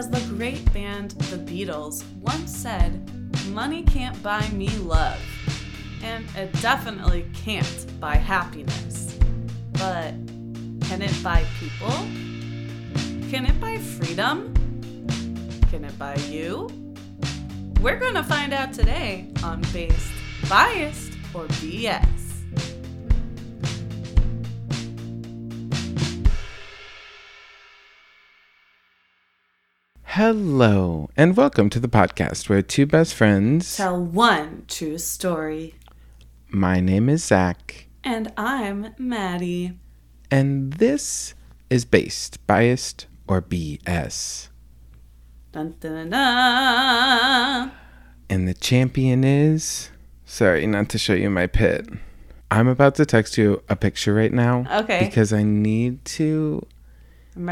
As the great band The Beatles once said, money can't buy me love. And it definitely can't buy happiness. But can it buy people? Can it buy freedom? Can it buy you? We're going to find out today on Based, Biased, or BS. Hello, and welcome to the podcast where two best friends. Tell one true story. My name is Zach, And I'm Madi. and this is Based, Biased, or BS. Dun, dun, dun, dun. And the champion is. Sorry, not to show you my pit. I'm about to text you a picture right now. Okay. Because I need to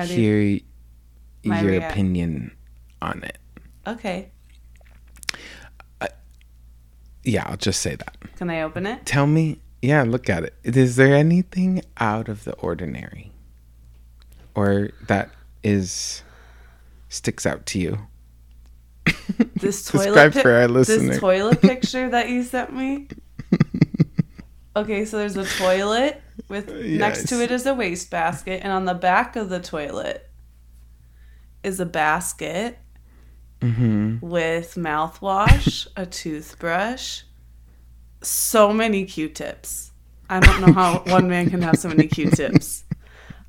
hear My your opinion on it. Okay. Yeah, I'll just say that. Can I open it? Tell me, yeah, look at it. Is there anything out of the ordinary or that is sticks out to you? This toilet Describe for our listener. This toilet picture that you sent me. Okay, so there's a toilet with next to it is a wastebasket, and on the back of the toilet is a basket hmm with mouthwash, a toothbrush, so many Q-tips. I don't know how one man can have so many Q-tips.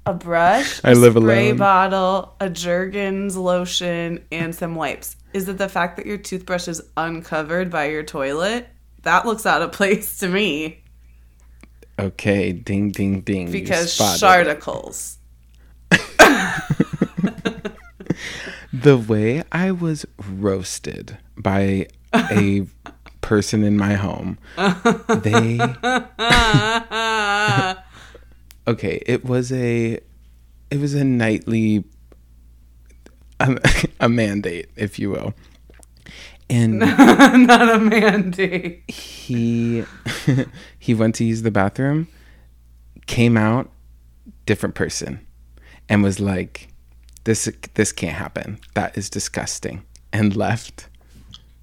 A brush, a I live spray alone. bottle, a Jergens lotion, and some wipes. Is it the fact that your toothbrush is uncovered by your toilet? That looks out of place to me Okay, ding, ding, ding. because sharticles. The way I was roasted by a person in my home, they. Okay, it was a, it was a nightly, a, a mandate, if you will, and Not a mandate. he he went to use the bathroom, came out, different person, and was like, "This this can't happen. That is disgusting," and left.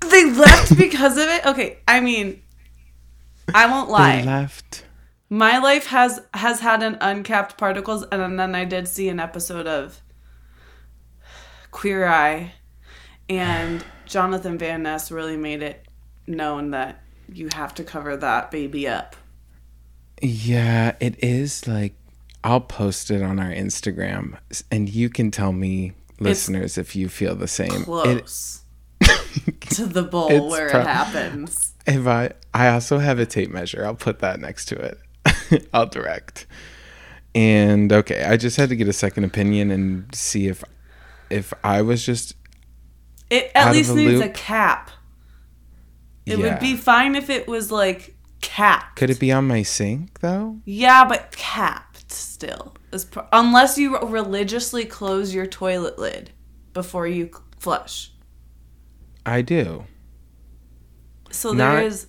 They left because of it. Okay, I mean, I won't lie. They left. My life has has had an uncapped particles, and then I did see an episode of Queer Eye, and Jonathan Van Ness really made it known that you have to cover that baby up. Yeah, it is like I'll post it on our Instagram, and you can tell me, listeners, if you feel the same. It, Close to the bowl where pro- it happens. if I I also have a tape measure. I'll put that next to it. I'll direct. And okay, I just had to get a second opinion and see if if I was just It at least the needs a cap. It Yeah. would be fine if it was like capped. could it be on my sink though? Yeah, but capped still. Pro- unless you religiously close your toilet lid before you flush. I do. So Not- there is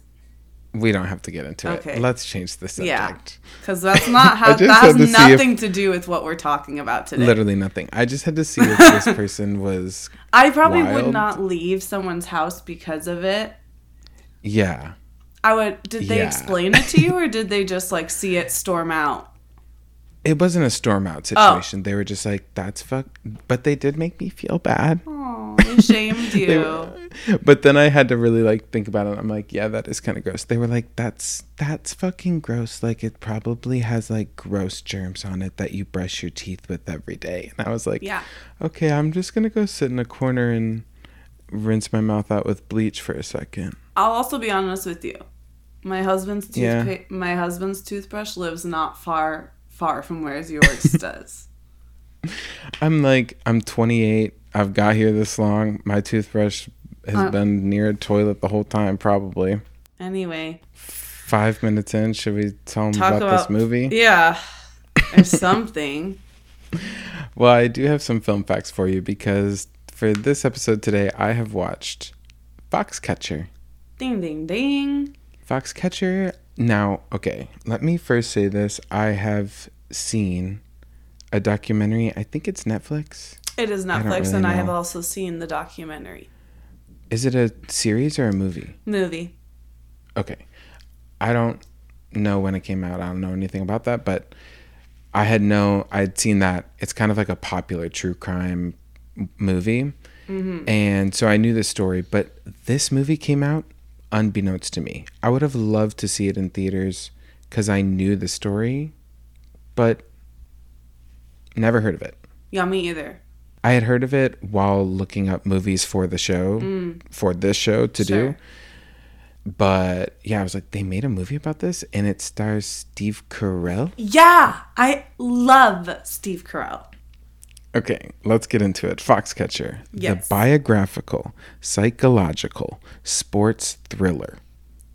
We don't have to get into Okay. it. Let's change the subject. Yeah. because that's not how that has to see if- nothing to do with what we're talking about today. Literally nothing. I just had to see if this person was I probably would not leave someone's house because of it. yeah. I would. Did they Yeah. explain it to you, or did they just like see it storm out? It wasn't a storm out Oh. situation. They were just like, that's fuck. But they did make me feel bad. Oh, they shamed They you. were- but then I had to really like think about it. I'm like, yeah, that is kind of gross. They were like, that's that's fucking gross. Like it probably has like gross germs on it that you brush your teeth with every day. And I was like, Yeah. okay, I'm just gonna go sit in a corner and rinse my mouth out with bleach for a second. I'll also be honest with you. My husband's Yeah. my husband's toothbrush lives not far far from where yours does. I'm like, I'm 28. I've got here this long. My toothbrush has Uh. been near a toilet the whole time, probably. Anyway, Five minutes in, should we tell them about, about, this movie? Yeah, or something. Well, I do have some film facts for you because for this episode today, I have watched Foxcatcher. ding ding ding. Foxcatcher. Now, okay, let me first say this. I have seen a documentary, I think it's Netflix. It is Netflix, really and I have also seen the documentary Is it a series or a movie? movie. Okay. I don't know when it came out. I don't know anything about that, but I had no I'd seen that. It's kind of like a popular true crime movie. Mm-hmm. And so I knew the story, but this movie came out unbeknownst to me. I would have loved to see it in theaters cuz I knew the story, but never heard of it. Yeah, me either. I had heard of it while looking up movies for the show, mm. for this show to do. But yeah, I was like, they made a movie about this and it stars Steve Carell. Yeah, I love Steve Carell. Okay, let's get into it. Foxcatcher, Yes. the biographical, psychological, sports thriller.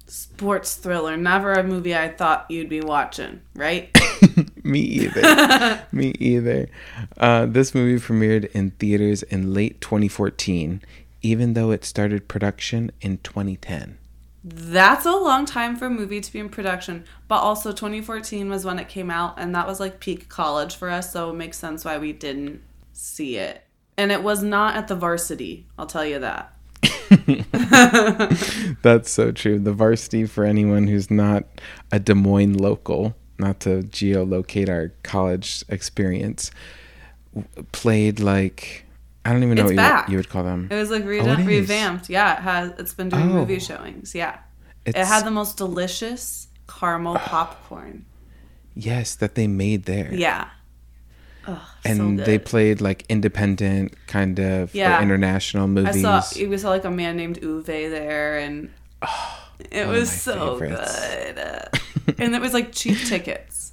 Sports thriller. Never a movie I thought you'd be watching, right? Me either. Me either. Uh, this movie premiered in theaters in late 2014, even though it started production in 2010. That's a long time for a movie to be in production, but also 2014 was when it came out, and that was like peak college for us, so it makes sense why we didn't see it. And it was not at the varsity, I'll tell you that. That's so true. The varsity, for anyone who's not a Des Moines local, not to geolocate our college experience, played like I don't even know It's what you, back. you would call them. It was like re- Oh, revamped. Yeah, it has. It's been doing Oh. movie showings. Yeah, it had the most delicious caramel popcorn. yes, that they made there. Yeah. Ugh, and so they played like independent kind of or Yeah. international I movies. saw we saw like a man named Ove there, and it was so favorites. good. and it was like cheap tickets.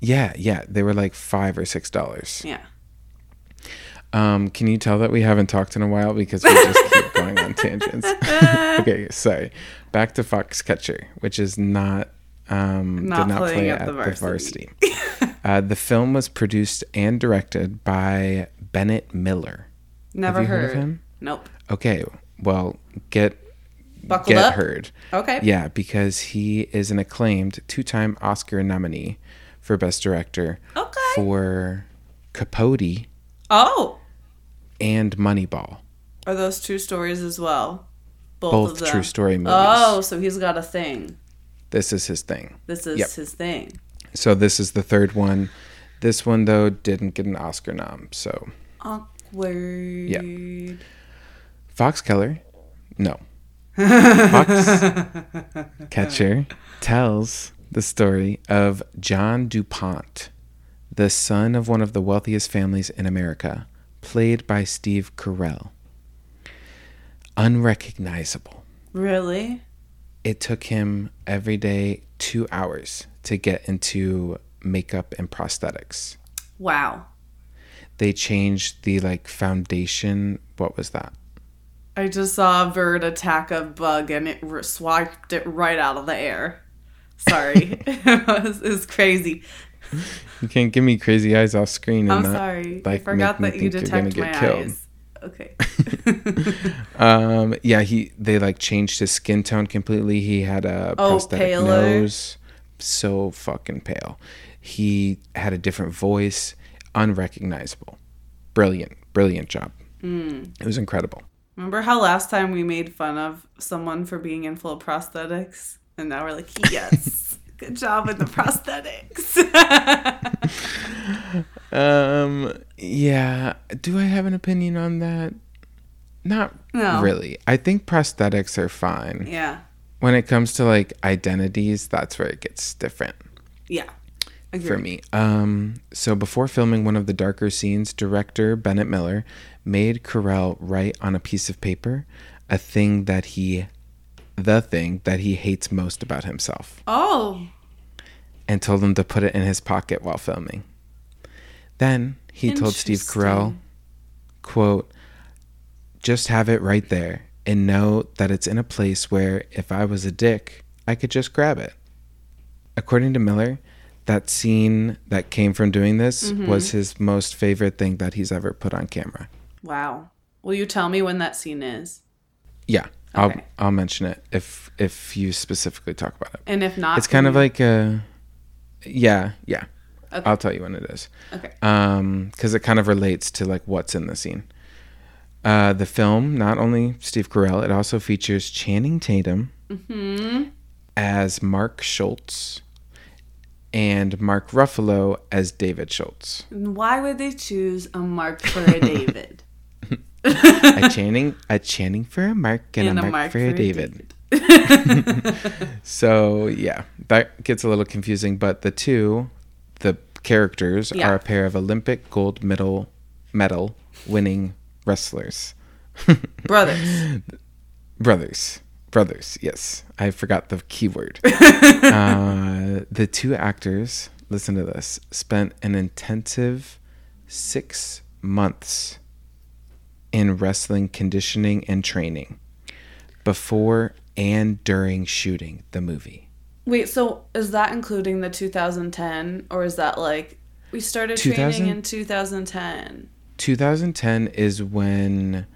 yeah, yeah, they were like five or six dollars. Yeah. Um, can you tell that we haven't talked in a while because we just keep going on tangents? okay, sorry. Back to Foxcatcher, which is not um, Not did not playing play at at, the the varsity. varsity. uh, the film was produced and directed by Bennett Miller. Never heard. heard of him? Nope. Okay, well, get Buckled get up. heard. Okay. Yeah, because he is an acclaimed two-time Oscar nominee for Best Director Okay. for Capote oh, and Moneyball. are those true stories as well? Both, Both of them. true story movies. Oh, so he's got a thing. This is his thing. This is Yep. his thing. So this is the third one. This one though didn't get an Oscar nom. So Awkward. Yeah. Fox Keller, no. Fox Catcher tells the story of John DuPont, the son of one of the wealthiest families in America, played by Steve Carell. Unrecognizable. Really? It took him every day two hours to get into makeup and prosthetics. Wow. They changed the like foundation. What was that? I just saw a bird attack a bug and it r- swiped it right out of the air. Sorry. it, was, it was crazy. You can't give me crazy eyes off screen. And I'm not, sorry. I forgot that you think you're gonna detect my get killed. eyes. Okay. Um, yeah, he they like changed his skin tone completely. He had a Oh, prosthetic paler. nose, so fucking pale. He had a different voice, unrecognizable. Brilliant, brilliant job. Hmm. It was incredible. Remember how last time we made fun of someone for being in full prosthetics? And now we're like, yes, good job with the prosthetics. Um, yeah. Do I have an opinion on that? Not No. really. I think prosthetics are fine. yeah. When it comes to like identities, that's where it gets different. Yeah. for me. Um, so before filming one of the darker scenes, director Bennett Miller made Carell write on a piece of paper a thing that he, the thing that he hates most about himself, Oh. and told him to put it in his pocket while filming. Then he told Steve Carell, "quote Just have it right there, and know that it's in a place where if I was a dick, I could just grab it." According to Miller, that scene that came from doing this Mm-hmm. was his most favorite thing that he's ever put on camera. Wow. Will you tell me when that scene is? Yeah, Okay. I'll I'll mention it if if you specifically talk about it. And if not, It's kind of can like a yeah, yeah. Okay. I'll tell you when it is. Okay. Um, because it kind of relates to like what's in the scene. Uh, the film not only Steve Carell, it also features Channing Tatum as Mark Schultz and Mark Ruffalo as David Schultz. Why would they choose a Mark for a David? A Channing, a Channing for a Mark and, a, Mark for, a David. So yeah, that gets a little confusing. But the two, the characters, Yeah. are a pair of Olympic gold medal medal winning wrestlers, Brothers. brothers, brothers. Yes, I forgot the keyword. uh, the two actors, listen to this, spent an intensive six months in wrestling conditioning and training before and during shooting the movie. Wait, so is that including the 2010 or is that like we started 2000? training in 2010? 2010 is when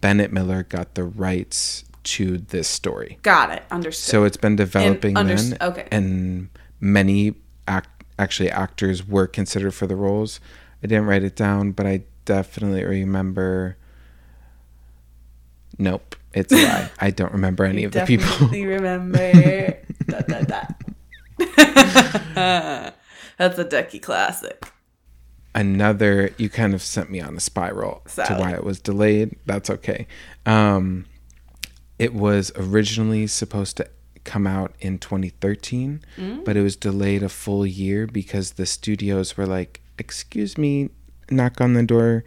Bennett Miller got the rights to this story. Got it. Understood. So it's been developing underst- then, okay. and many act actually actors were considered for the roles. I didn't write it down, but I definitely remember. Nope, it's a lie. I don't remember any of the people. Definitely remember. da, da, da. That's a Ducky classic. another you kind of sent me on a spiral to why it was delayed that's okay um it was originally supposed to come out in 2013 but it was delayed a full year because the studios were like excuse me knock on the door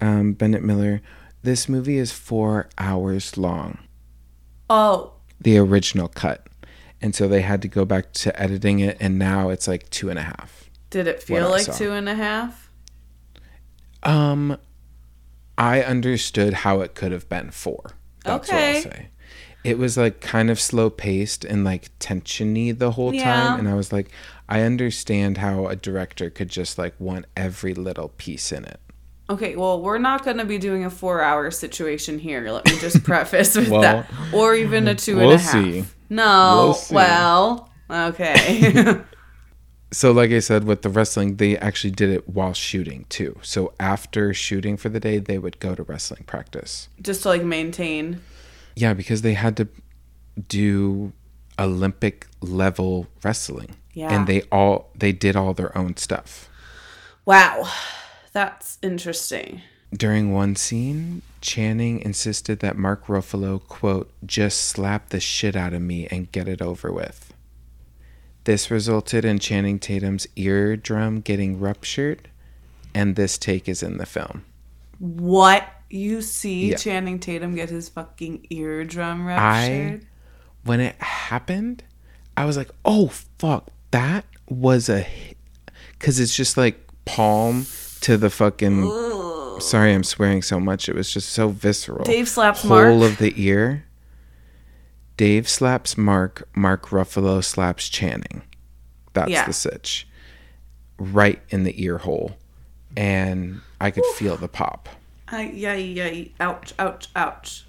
um, bennett miller this movie is four hours long Oh, the original cut and so they had to go back to editing it and now it's like two and a half did it feel like two and a half? Um, I understood how it could have been four. That's what Okay. I'll say. It was like kind of slow paced and like tensiony the whole Yeah. time, and I was like, I understand how a director could just like want every little piece in it. Okay, well, we're not going to be doing a four hour situation here. Let me just preface with Well, that. Or even a two we'll a half. see. No. We'll see. Well, okay. So, like I said, with the wrestling, they actually did it while shooting too. So after shooting for the day, they would go to wrestling practice. just to like maintain. Yeah, because they had to do Olympic level wrestling. Yeah. And they all they did all their own stuff. Wow. That's interesting. During one scene, Channing insisted that Mark Ruffalo, quote, just slap the shit out of me and get it over with. This resulted in Channing Tatum's eardrum getting ruptured, and this take is in the film. What? You see Yeah. Channing Tatum get his fucking eardrum ruptured? I-? When it happened, I was like, oh, fuck, that was a. Because it's just like palm to the fucking. Sorry, I'm swearing so much. It was just so visceral. Dave slaps whole Mark. of the ear. Dave slaps Mark. Mark Ruffalo slaps Channing. That's Yeah. the sitch. Right in the ear hole, and I could feel the pop. Ay, yay, yay. Ouch, ouch, ouch.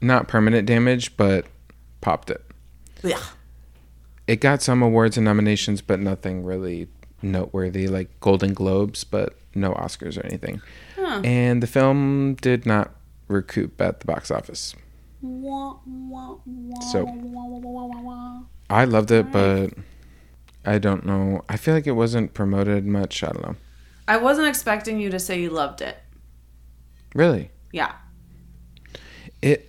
Not permanent damage, but popped it. Yeah. It got some awards and nominations, but nothing really noteworthy, like Golden Globes, but no Oscars or anything. Huh. And the film did not recoup at the box office. Wah, wah, wah, So-. I loved it, but I don't know. I feel like it wasn't promoted much. I don't know. I wasn't expecting you to say you loved it. Really, Yeah. it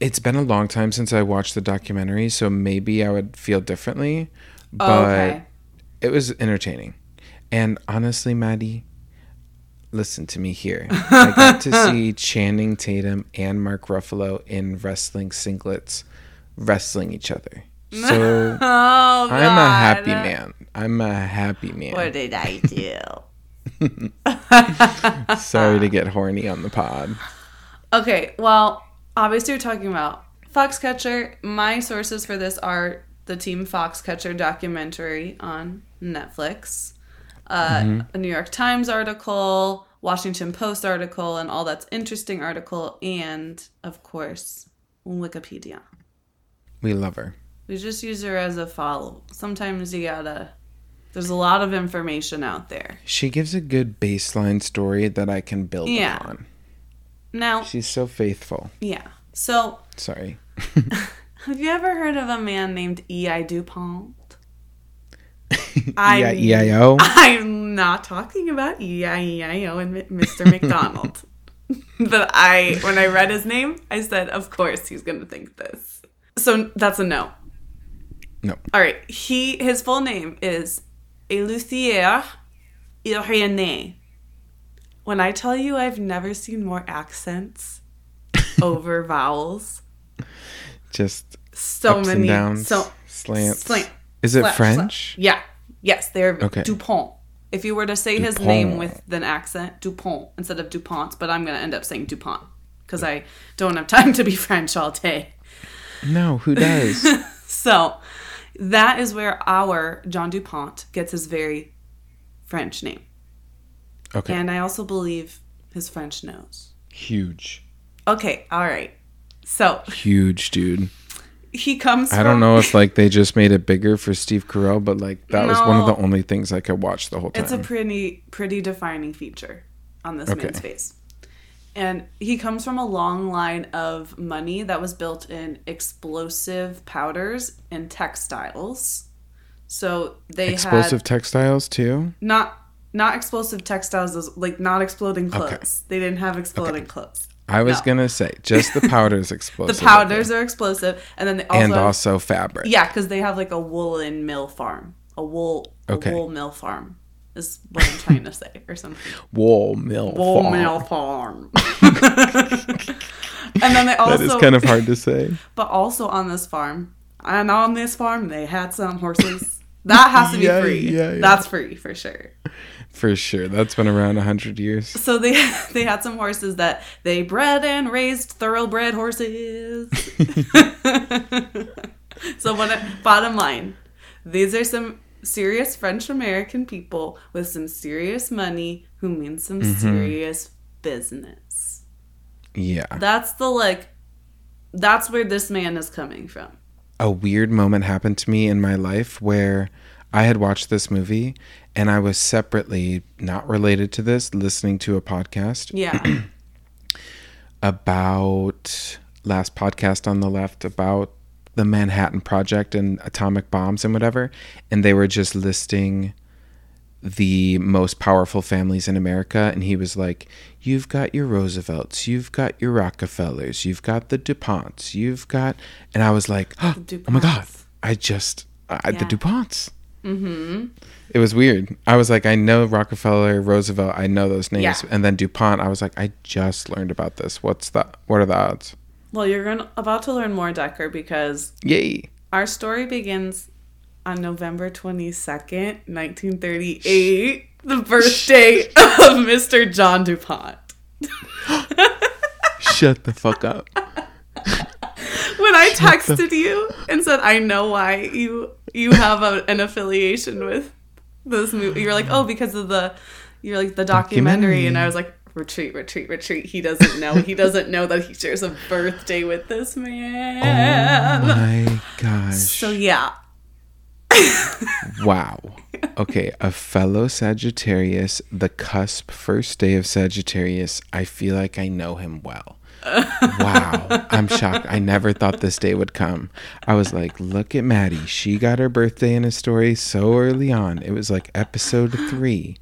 it's been a long time since I watched the documentary, so maybe I would feel differently. But Oh, okay. It was entertaining. And honestly, Madi, listen to me here. I got to see Channing Tatum and Mark Ruffalo in wrestling singlets wrestling each other. So Oh, I'm a happy man. I'm a happy man. What did I do? Sorry to get horny on the pod. Okay, well, obviously, we're talking about Foxcatcher. My sources for this are the Team Foxcatcher documentary on Netflix, uh, a New York Times article, Washington Post article, and all that's interesting article, and of course, Wikipedia. We love her. We just use her as a follow. Sometimes you gotta There's a lot of information out there. She gives a good baseline story that I can build Yeah. upon. Now, She's so faithful. yeah. So, Sorry. have you ever heard of a man named E.I. DuPont? I- E-I-E-I-O. I'm not talking about E-I-E-I-O and Mr. McDonald. but I, when I read his name, I said, of course he's going to think this. So that's a no. No. All right. He, his full name is Éleuthère Irénée. When I tell you I've never seen more accents over vowels, Just so ups many. and downs, So slants. slant, Is it slap, French? slap. Yeah. Yes, they're Okay. Dupont. If you were to say his name with an accent, Dupont instead of Dupont, but I'm going to end up saying Dupont because I don't have time to be French all day. No, who does? So that is where our John Dupont gets his very French name. Okay. And I also believe his French nose. Huge. Okay, all right. So Huge, dude. he comes I don't know if like they just made it bigger for Steve Carell, but like that was one of the only things I could watch the whole time. It's a pretty pretty defining feature on this Okay. man's face. And he comes from a long line of money that was built in explosive powders and textiles. So they Explosive had textiles too. not not explosive textiles like not exploding clothes. Okay. They didn't have exploding clothes. I was No. gonna say just the powders explosive. The powders are explosive, and then they also, and also fabric. yeah, because they have like a woolen mill farm, a wool a Okay. wool mill farm is what I'm trying to say, or something. Wool mill. Wool farm. mill farm. and then they also, That is kind of hard to say. but also on this farm, and on this farm they had some horses. That has to be Yeah, free. yeah, yeah. That's free for sure. For sure. That's been around a hundred years. So they they had some horses that they bred and raised thoroughbred horses. so what bottom line, these are some serious French American people with some serious money who mean some Mm-hmm. serious business. Yeah. That's the like that's where this man is coming from. a weird moment happened to me in my life where I had watched this movie and I was separately, not related to this, listening to a podcast Yeah. about last podcast on the left about the Manhattan Project and atomic bombs and whatever. And they were just listing the most powerful families in America. And he was like, You've got your Roosevelts, you've got your Rockefellers, you've got the DuPonts, you've got. And I was like, Oh, my God, I just, I, the DuPonts. Mm-hmm. It was weird. I was like, I know Rockefeller, Roosevelt, I know those names. Yeah. And then DuPont, I was like, I just learned about this. What's that? What are the odds? well, you're gonna, about to learn more, Decker, because Yay. Our story begins on November 22nd, 1938, the birthday of Mr. John DuPont. Shut the fuck up. When I texted you and said, I know why you you have a, an affiliation with this movie, you're like, oh, because of the, you're like, the documentary. And I was like, retreat, retreat, retreat. He doesn't know. He doesn't know that he shares a birthday with this oh man. Oh my gosh. So, yeah. Wow. Okay, a fellow Sagittarius, the cusp first day of Sagittarius. I feel like I know him well. Wow. I'm shocked. I never thought this day would come. I was like, look at Madi. She got her birthday in a story so early on. It was like episode three.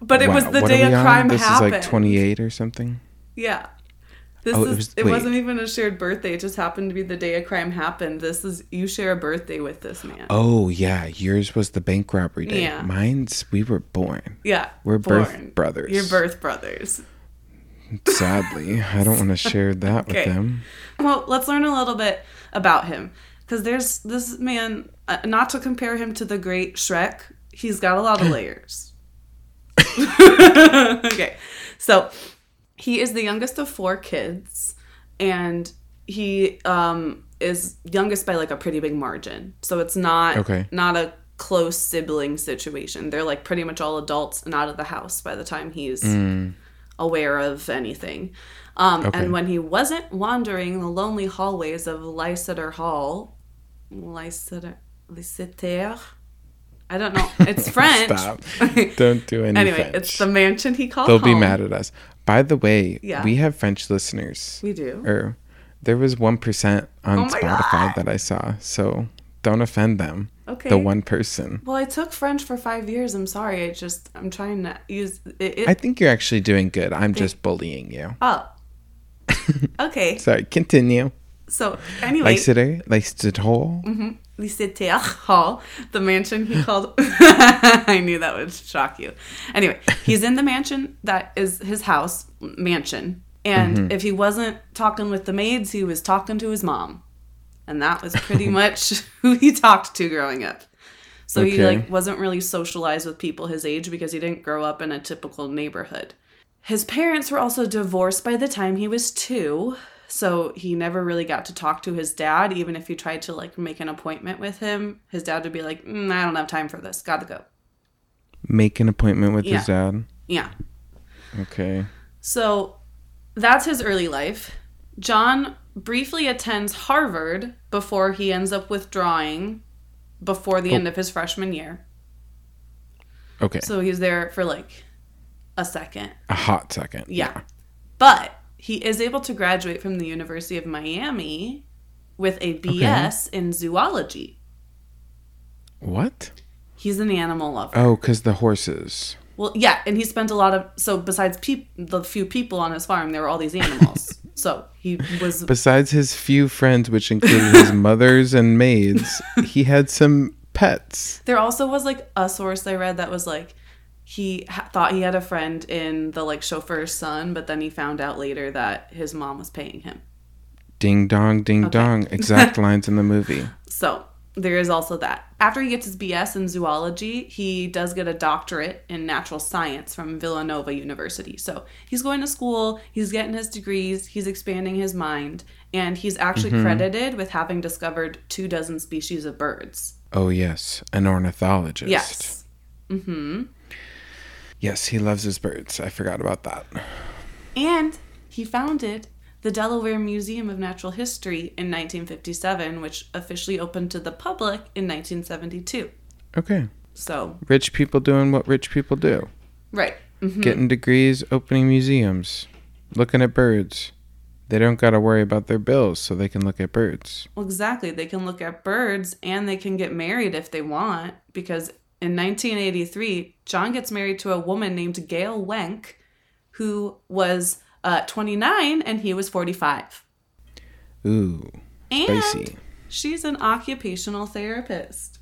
But it was the What day a crime This happened. is like 28 or something. Yeah. This Oh, it is was- it wasn't even a shared birthday. It just happened to be the day a crime happened. This is you share a birthday with this man. Oh, yeah. Yours was the bank robbery day. Yeah. Mine's, we were born. yeah. We're birth born. brothers. Your birth brothers. Sadly, I don't want to share that Okay. with them. Well, let's learn a little bit about him because there's this man. Uh, not to compare him to the great Shrek, he's got a lot of layers. okay, so he is the youngest of four kids, and he um, is youngest by like a pretty big margin. So it's not Okay. not a close sibling situation. They're like pretty much all adults and out of the house by the time he's aware of anything. Um, Okay. And when he wasn't wandering the lonely hallways of Liseter Hall, Liseter, Liseter, I don't know. It's French. Stop. Don't do any anyway, French. it's the mansion he called. Stop. Don't do any anyway, French. it's the mansion he called. They'll be mad at us. By the way, Yeah. we have French listeners. We do. Or there was one percent on Oh Spotify God. that I saw. So don't offend them. Okay. The one person. Well, I took French for five years. I'm sorry. I just I'm trying to use it. it I think you're actually doing good. I'm just bullying you. oh. okay. Sorry, continue. So anyway, Leicester, Leicester Hall. Mm-hmm. Lycée Hall, the mansion he called. I knew that would shock you. Anyway, he's in the mansion that is his house mansion, and mm-hmm. if he wasn't talking with the maids, he was talking to his mom, and that was pretty much who he talked to growing up. So he like wasn't really socialized with people his age because he didn't grow up in a typical neighborhood. His parents were also divorced by the time he was two, so he never really got to talk to his dad. Even if he tried to like make an appointment with him, his dad would be like, mm, "I don't have time for this. Gotta go." Make an appointment with his dad. Yeah. Okay. So that's his early life. John briefly attends Harvard before he ends up withdrawing before the end of his freshman year. Okay. So he's there for like a second. a hot second. Yeah. But he is able to graduate from the University of Miami with a BS in zoology. What? He's an animal lover. Oh, because the horses. Well, yeah, and he spent a lot of so besides peop, the few people on his farm, there were all these animals. so he was Besides his few friends, which included his mothers and maids, he had some pets. There also was like a source I read that was like he ha- thought he had a friend in the like chauffeur's son, but then he found out later that his mom was paying him. Ding dong, ding dong. Exact lines in the movie. So there is also that. After he gets his BS in zoology, he does get a doctorate in natural science from Villanova University. So he's going to school, he's getting his degrees, he's expanding his mind, and he's actually credited with having discovered two dozen species of birds. Oh, yes. An ornithologist. Yes. Mm hmm. Yes, he loves his birds. I forgot about that. And he founded the Delaware Museum of Natural History in 1957, which officially opened to the public in 1972. Okay. So, Rich people doing what rich people do right. Mhm. getting degrees, opening museums, looking at birds. They don't got to worry about their bills, so they can look at birds. Well, exactly. They can look at birds and they can get married if they want because in 1983, John gets married to a woman named Gail Wenck who was uh, 29 and he was 45. Ooh, And spicy. she's an occupational therapist.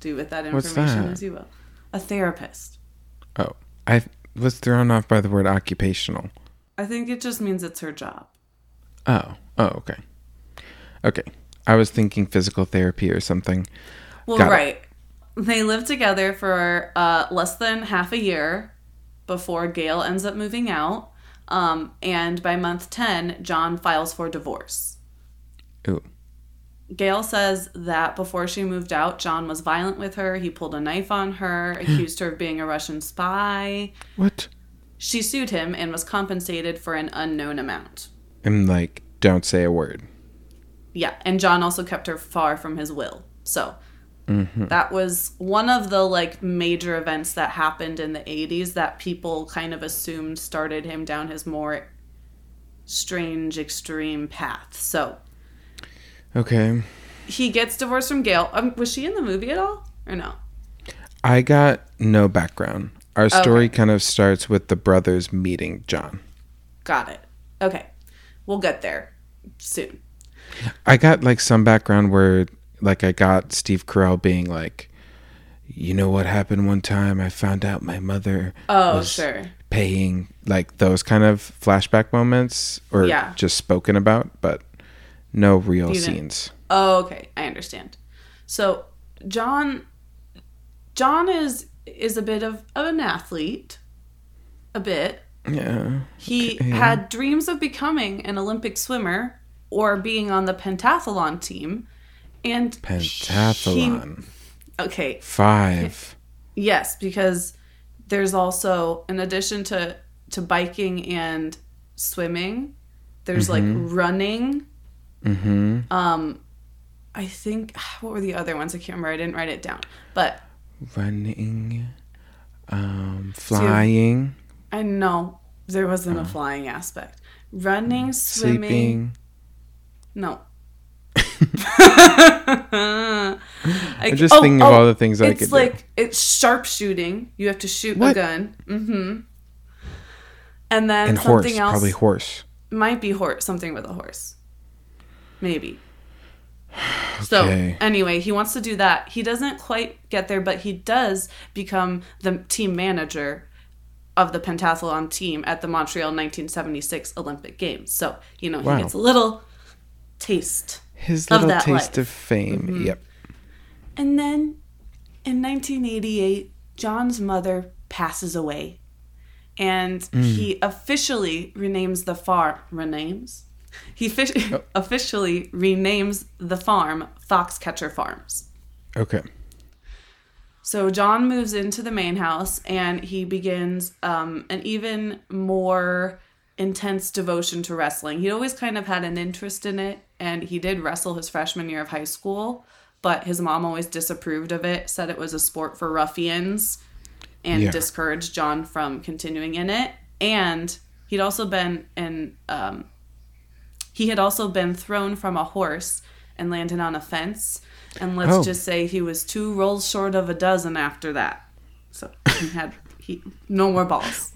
Do with that information that? as you will. A therapist. Oh, I was thrown off by the word occupational. I think it just means it's her job. Oh, oh, okay. Okay. I was thinking physical therapy or something. Well, Got it. right. They lived together for uh, less than half a year before Gail ends up moving out. Um, and by month 10, John files for divorce. Ooh. Gail says that before she moved out, John was violent with her. He pulled a knife on her, accused her of being a Russian spy. What? She sued him and was compensated for an unknown amount. And like, don't say a word. Yeah, and John also kept her far from his will. So that was one of the like major events that happened in the 80s that people kind of assumed started him down his more strange extreme path. So Okay. he gets divorced from Gail. Um, was she in the movie at all or no? I got no background. Our story kind of starts with the brothers meeting John. Got it. Okay. We'll get there soon. I got like some background where like I got Steve Carell being like, you know what happened one time? I found out my mother Oh, was sure. paying like those kind of flashback moments or Yeah. just spoken about, but no real You didn't- scenes. Oh, okay, I understand. So John John is is a bit of, of an athlete. A bit. Yeah. He Okay. had dreams of becoming an Olympic swimmer or being on the pentathlon team. And Pentathlon. he- okay, Five. yes, because there's also in addition to to biking and swimming, there's like running. Mm-hmm. Um I think what were the other ones? I can't remember. I didn't write it down. But Running, um, flying, I know there wasn't a flying aspect. Running, swimming. Uh. sleeping. No. I'm just thinking of all the things I oh, it's could like do. it's sharpshooting. You have to shoot a gun. Mm-hmm. And then And horse, something else probably horse. might be horse, something with a horse. Maybe. So anyway, he wants to do that. He doesn't quite get there, but he does become the team manager of the pentathlon team at the Montreal 1976 Olympic Games. So you know Wow. he gets a little taste. His little taste life. Mm-hmm. of fame. Yep. And then in 1988, John's mother passes away. And he officially renames the farm. Renames? He fi- officially renames the farm Foxcatcher Farms. Okay. So John moves into the main house and he begins um, an even more intense devotion to wrestling. He always kind of had an interest in it and he did wrestle his freshman year of high school, but his mom always disapproved of it, said it was a sport for ruffians, and Yeah. discouraged John from continuing in it. And he'd also been in, um, he had also been thrown from a horse and landed on a fence. And let's Oh. just say he was two rolls short of a dozen after that. So he had he no more balls.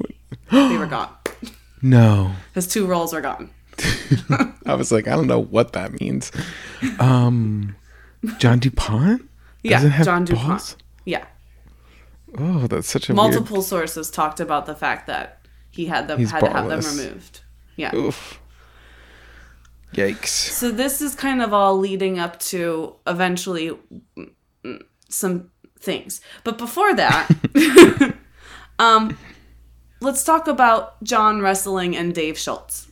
they were gone. No. His two rolls are gone. I was like, I don't know what that means. Um, John DuPont? Yeah, John DuPont. balls? Yeah. Oh, that's such a weird. Multiple sources talked about the fact that he had them He's had to have them removed. Yeah. Oof. Yikes. So this is kind of all leading up to eventually some things. But before that, um let's talk about John Wrestling and Dave Schultz.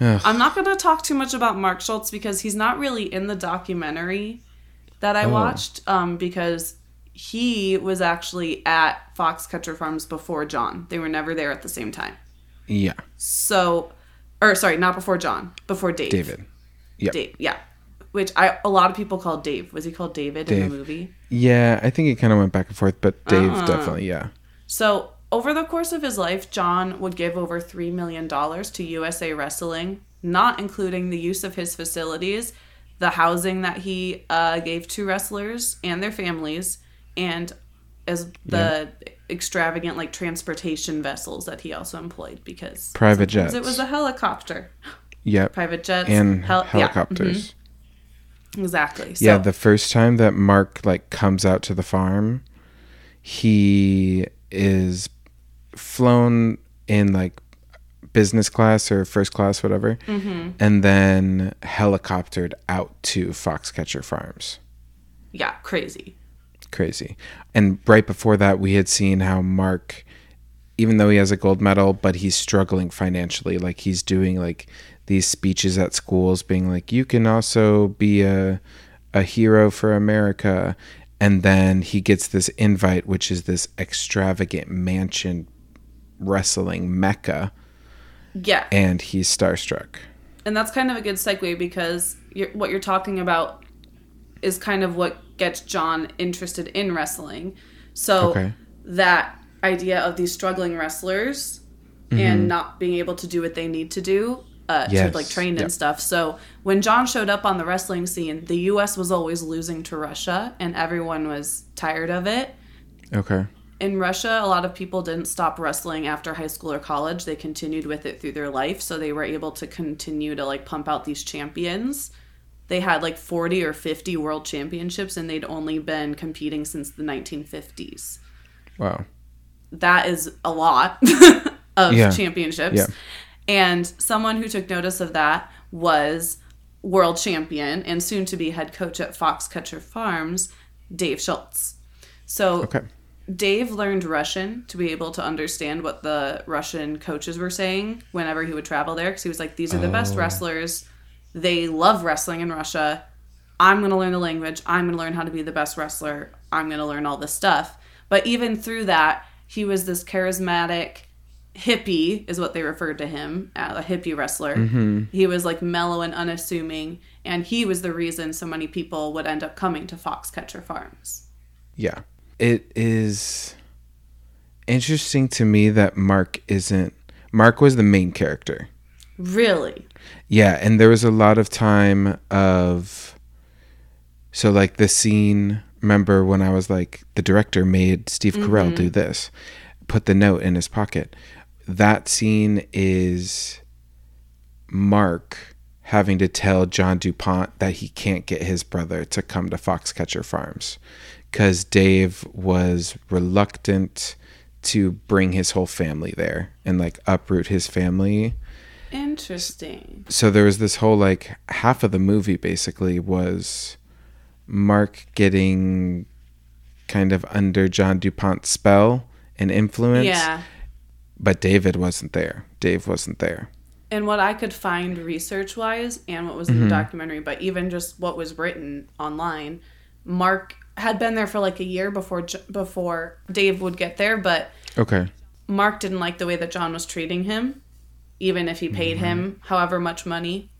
Ugh. I'm not going to talk too much about Mark Schultz because he's not really in the documentary that I Oh. watched um because he was actually at Foxcatcher Farms before John. They were never there at the same time. Yeah. So or sorry, not before John, before Dave. David. Yep. Dave, yeah. Which I a lot of people call Dave. Was he called David in the movie? Yeah, I think it kind of went back and forth, but Dave Ah. definitely, yeah. So over the course of his life, John would give over three million dollars to USA Wrestling, not including the use of his facilities, the housing that he uh, gave to wrestlers and their families, and as the extravagant like transportation vessels that he also employed because Private jets. it was a helicopter, Yep. private jets, and hel- yeah, helicopters. mhm, exactly. So, Yeah, the first time that Mark like comes out to the farm, he is flown in like business class or first class, whatever, Mm-hmm. and then helicoptered out to Foxcatcher Farms. yeah, crazy. Crazy. And right before that, we had seen how Mark, even though he has a gold medal, but he's struggling financially. Like he's doing like these speeches at schools, being like, "You can also be a a hero for America." And then he gets this invite, which is this extravagant mansion wrestling mecca, Yeah, and he's starstruck. and that's kind of a good segue because you're, what you're talking about is kind of what gets John interested in wrestling. So Okay. that idea of these struggling wrestlers and not being able to do what they need to do uh, Mm-hmm. Yes. to like train Yep. and stuff. So when John showed up on the wrestling scene, the U.S. was always losing to Russia, and everyone was tired of it Okay. In Russia, a lot of people didn't stop wrestling after high school or college. They continued with it through their life, so they were able to continue to like pump out these champions. They had like 40 or 50 world championships and they'd only been competing since the 1950s. Wow. That is a lot of Yeah. championships. Yeah. And someone who took notice of that was world champion and soon to be head coach at Foxcatcher Farms, Dave Schultz. So Okay. Dave learned Russian to be able to understand what the Russian coaches were saying whenever he would travel there because he was like, These are the best Oh. wrestlers. They love wrestling in Russia. I'm going to learn the language. I'm going to learn how to be the best wrestler. I'm going to learn all this stuff. But even through that, he was this charismatic hippie, is what they referred to him, uh, a hippie wrestler. He was like mellow and unassuming. And he was the reason so many people would end up coming to Foxcatcher Farms. Yeah. It is interesting to me that Mark isn't Mark was the main character. Really? Yeah, and there was a lot of time of so like the scene remember when I was like the director made Steve Carell mm-hmm. do this. Put the note in his pocket. That scene is Mark having to tell John DuPont that he can't get his brother to come to Foxcatcher Farms cuz Dave was reluctant to bring his whole family there and like uproot his family Interesting. so there was this whole like half of the movie basically was Mark getting kind of under John DuPont's spell and influence. Yeah. But David wasn't there. Dave wasn't there. And what I could find research wise and what was in Mm-hmm. the documentary, but even just what was written online, Mark had been there for like a year before before Dave would get there, but Okay. Mark didn't like the way that John was treating him, even if he paid Mm-hmm. him however much money.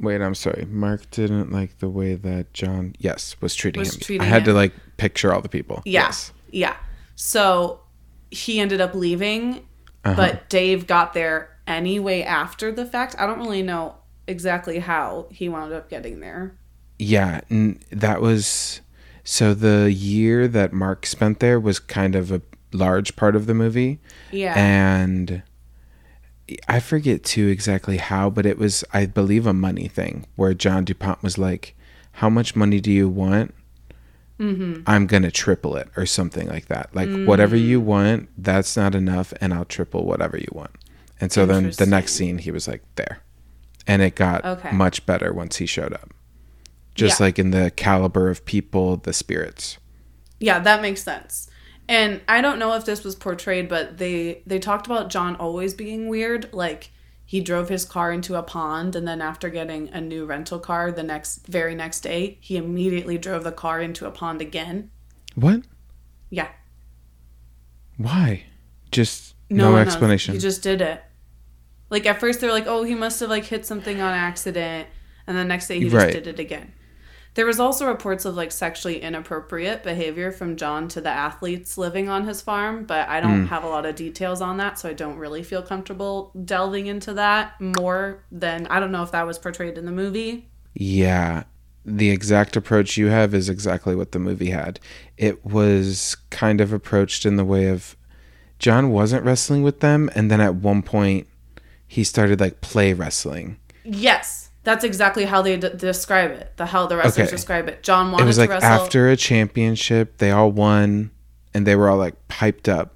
Wait, I'm sorry. Mark didn't like the way that John, yes, was treating Was him. treating I had to like picture all the people. Yeah. Yes. Yeah. So he ended up leaving, Uh-huh. but Dave got there anyway after the fact. I don't really know exactly how he wound up getting there. Yeah, that was so the year that Mark spent there was kind of a large part of the movie. Yeah. and I forget too exactly how, but it was I believe a money thing where John Dupont was like, "How much money do you want? Mm-hmm. I'm gonna triple it or something like that. Like whatever Mm. you want, that's not enough, and I'll triple whatever you want." And so then the next scene, he was like, "There," and it got Okay. much better once he showed up. Just Yeah. like in the caliber of people, the spirits. Yeah, that makes sense. And I don't know if this was portrayed, but they they talked about John always being weird. Like he drove his car into a pond, and then after getting a new rental car the next very next day, he immediately drove the car into a pond again. What? Yeah, Why? Just no, knows. explanation. He just did it. Like at first they're like, "Oh, he must have like hit something on accident," and the next day he just Right. did it again. There was also reports of like sexually inappropriate behavior from John to the athletes living on his farm, but I don't hmm. have a lot of details on that, so I don't really feel comfortable delving into that more than I don't know if that was portrayed in the movie. Yeah. The exact approach you have is exactly what the movie had. It was kind of approached in the way of John wasn't wrestling with them, and then at one point he started like play wrestling. Yes, that's exactly how they d- describe it. The how the wrestlers Okay. describe it. John wanted It was to like wrestle. after a championship, they all won and they were all like piped up.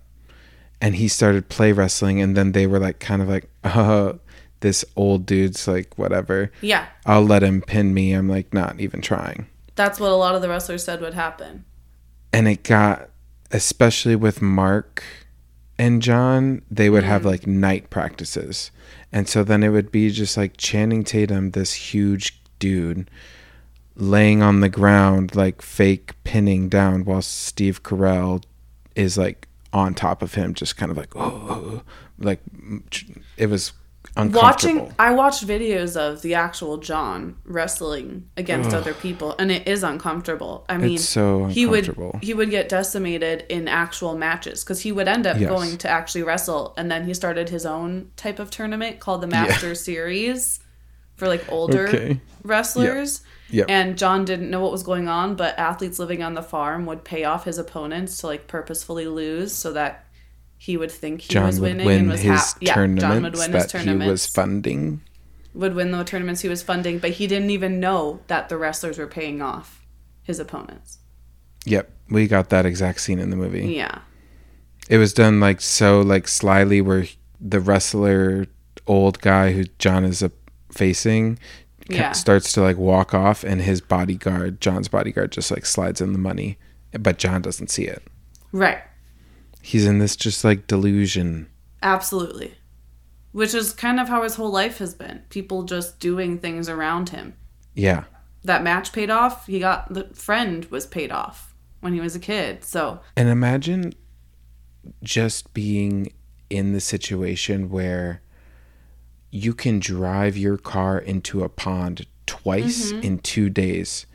And he started play wrestling, and then they were like kind of like, oh, this old dude's like, whatever. yeah, I'll let him pin me. I'm like, not even trying. that's what a lot of the wrestlers said would happen. and it got especially with Mark and John, they would have mm. like night practices. And so then it would be just like Channing Tatum, this huge dude, laying on the ground, like fake pinning down, while Steve Carell is like on top of him, just kind of like, oh, like it was. Watching, I watched videos of the actual John wrestling against other people, and it is uncomfortable. I mean, It's so he would he would get decimated in actual matches because he would end up Yes. going to actually wrestle, and then he started his own type of tournament called the Master Series for like older Okay. wrestlers. Yep. And John didn't know what was going on, but athletes living on the farm would pay off his opponents to like purposefully lose so that he would think he John was winning win and was his hap- yeah, tournaments John would win his that he was funding. would win the tournaments he was funding, but he didn't even know that the wrestlers were paying off his opponents. Yep, we got that exact scene in the movie. Yeah. it was done like so like slyly where the wrestler old guy who john is a facing Yeah. starts to like walk off and his bodyguard john's bodyguard just like slides in the money but john doesn't see it Right. He's in this just like delusion Absolutely. Which is kind of how his whole life has been. People just doing things around him. yeah That match paid off. He got the friend was paid off when he was a kid. So, and imagine just being in the situation where you can drive your car into a pond twice mm-hmm. in two days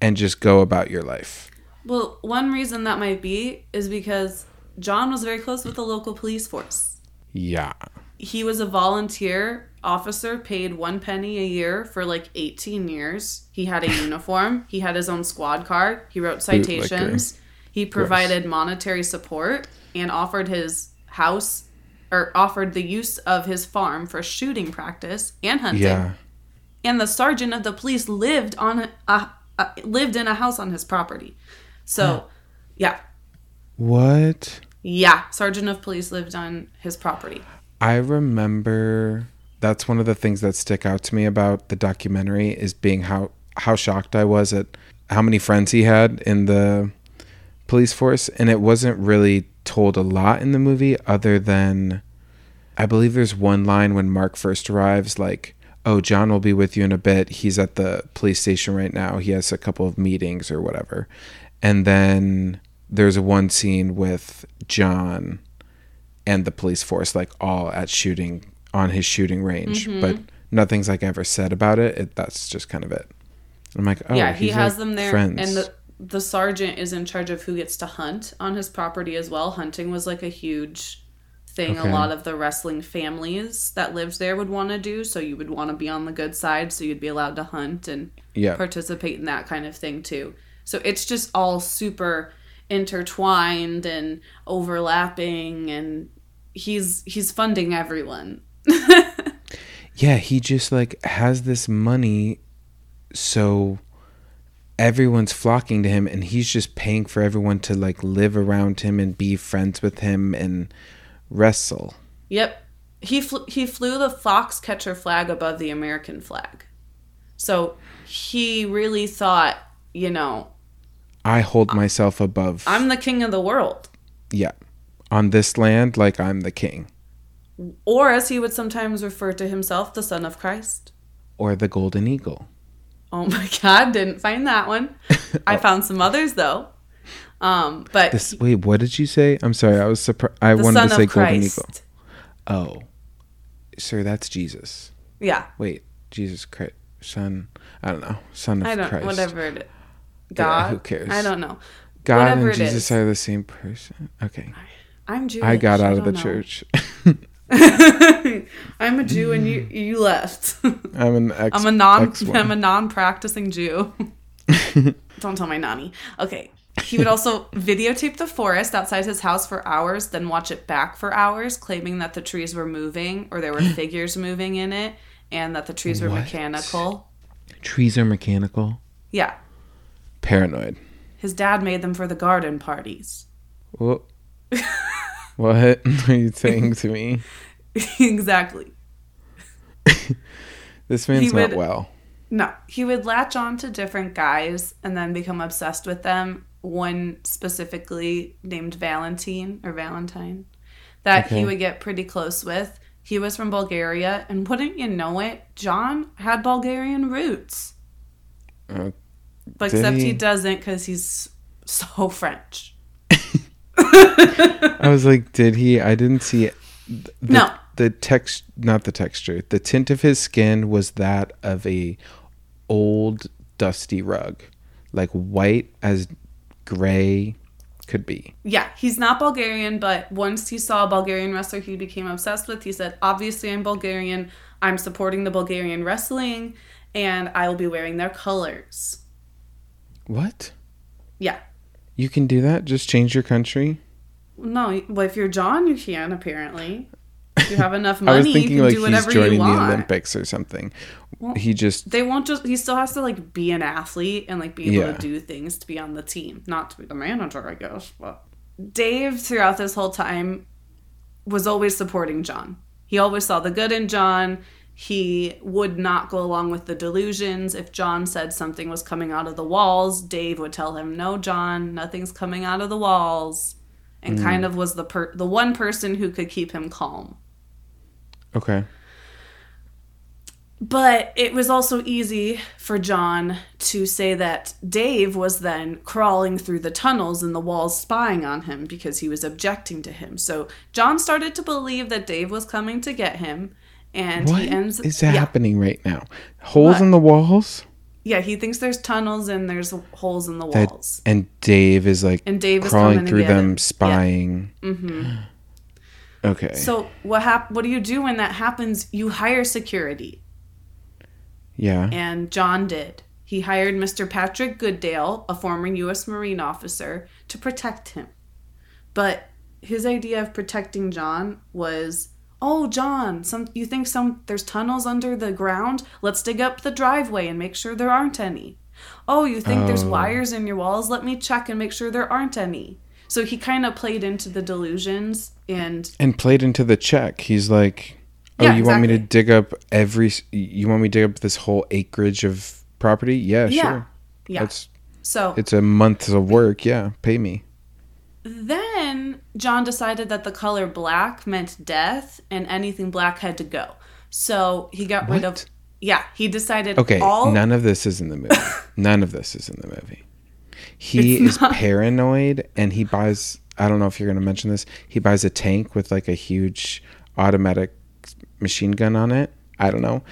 and just go about your life Well, one reason that might be is because John was very close with the local police force. Yeah. He was a volunteer officer paid one penny a year for like 18 years. He had a uniform. He had his own squad car. He wrote citations. He provided monetary support and offered his house or offered the use of his farm for shooting practice and hunting. Yeah. And the sergeant of the police lived on a, a, a lived in a house on his property. So, hmm. yeah. What? Yeah, sergeant of police lived on his property. I remember that's one of the things that stick out to me about the documentary is being how how shocked I was at how many friends he had in the police force and it wasn't really told a lot in the movie other than I believe there's one line when Mark first arrives like oh John will be with you in a bit he's at the police station right now he has a couple of meetings or whatever and then there's one scene with John and the police force like all at shooting on his shooting range Mm-hmm. but nothing's like ever said about it. it that's just kind of it i'm like oh yeah, he he's, has like, them there, friends. and the the sergeant is in charge of who gets to hunt on his property as well. Hunting was like a huge thing. Okay. A lot of the wrestling families that lived there would want to do. So you would want to be on the good side, so you'd be allowed to hunt and yeah participate in that kind of thing too. So it's just all super intertwined and overlapping, and he's he's funding everyone. yeah he just like has this money so everyone's flocking to him and he's just paying for everyone to like live around him and be friends with him and wrestle Yep. He flew, he flew the foxcatcher flag above the American flag. So he really thought, you know, i hold myself above I'm the king of the world. yeah on this land like i'm the king Or as he would sometimes refer to himself, the son of Christ. or the golden eagle Oh my god, didn't find that one. I found some others though. Um, but this wait what did you say i'm sorry i was surprised i wanted to say golden eagle oh sir that's jesus Yeah. wait jesus christ son i don't know son of I don't christ whatever it is. Yeah, God. who cares? I don't know. god whatever and jesus are the same person okay I'm Jewish. i got out of the know. church I'm a Jew and you you left. i'm an ex I'm a non ex one. I'm a non-practicing Jew. Don't tell my nanny. Okay. He would also videotape the forest outside his house for hours, then watch it back for hours, claiming that the trees were moving or there were figures moving in it and that the trees were What? mechanical. trees are mechanical Yeah. Paranoid His dad made them for the garden parties. what what are you saying to me exactly. this man's not would- well No, he would latch on to different guys and then become obsessed with them. One specifically named Valentine or Valentine that Okay. he would get pretty close with. He was from Bulgaria, and wouldn't you know it, John had Bulgarian roots. Uh, But did except he, he? doesn't because he's so French. i was like did he i didn't see it the, No. the text not the texture the tint of his skin was that of a old dusty rug like white as gray could be Yeah, he's not Bulgarian, but once he saw a Bulgarian wrestler he became obsessed with, he said, Obviously, I'm Bulgarian. I'm supporting the Bulgarian wrestling, and I will be wearing their colors. What Yeah. you can do that just change your country No, well, if you're John, you can, apparently. If you have enough money, I was you thinking can like do he's whatever you joining the. Olympics or something. Well, he just They won't just, he still has to, like, be an athlete and, like, be able Yeah. to do things to be on the team, not to be the manager, I guess. But Dave, throughout this whole time, was always supporting John. He always saw the good in John. He would not go along with the delusions. If John said something was coming out of the walls, Dave would tell him, "No, John, nothing's coming out of the walls." And mm. kind of was the per- the one person who could keep him calm. okay. But it was also easy for John to say that Dave was then crawling through the tunnels and the walls spying on him because he was objecting to him. So John started to believe that Dave was coming to get him, and What he ends is yeah, happening right now? Holes What? in the walls? Yeah, he thinks there's tunnels and there's holes in the That- walls. and Dave is like And Dave is crawling through them, him. spying. hmm Okay. So what hap- What do you do when that happens? You hire security, yeah. and John did. He hired Mr. Patrick Goodale, a former U.S. Marine officer, to protect him. But his idea of protecting John was, "Oh, John, some you think some there's tunnels under the ground? Let's dig up the driveway and make sure there aren't any. Oh, you think there's Oh. wires in your walls? Let me check and make sure there aren't any." So he kind of played into the delusions and and played into the check. He's like, "Oh, Yeah, you want me to dig up every? You want me to dig up this whole acreage of property? Yeah, Yeah. sure. yeah. That's so it's a month of work. Yeah, pay me. Then John decided that the color black meant death and anything black had to go. So he got rid of Yeah, he decided Okay, all none of this is in the movie. none of this is in the movie. He It's is not. paranoid, and he buys. I don't know if you're going to mention this. He buys a tank with like a huge automatic machine gun on it. I don't know.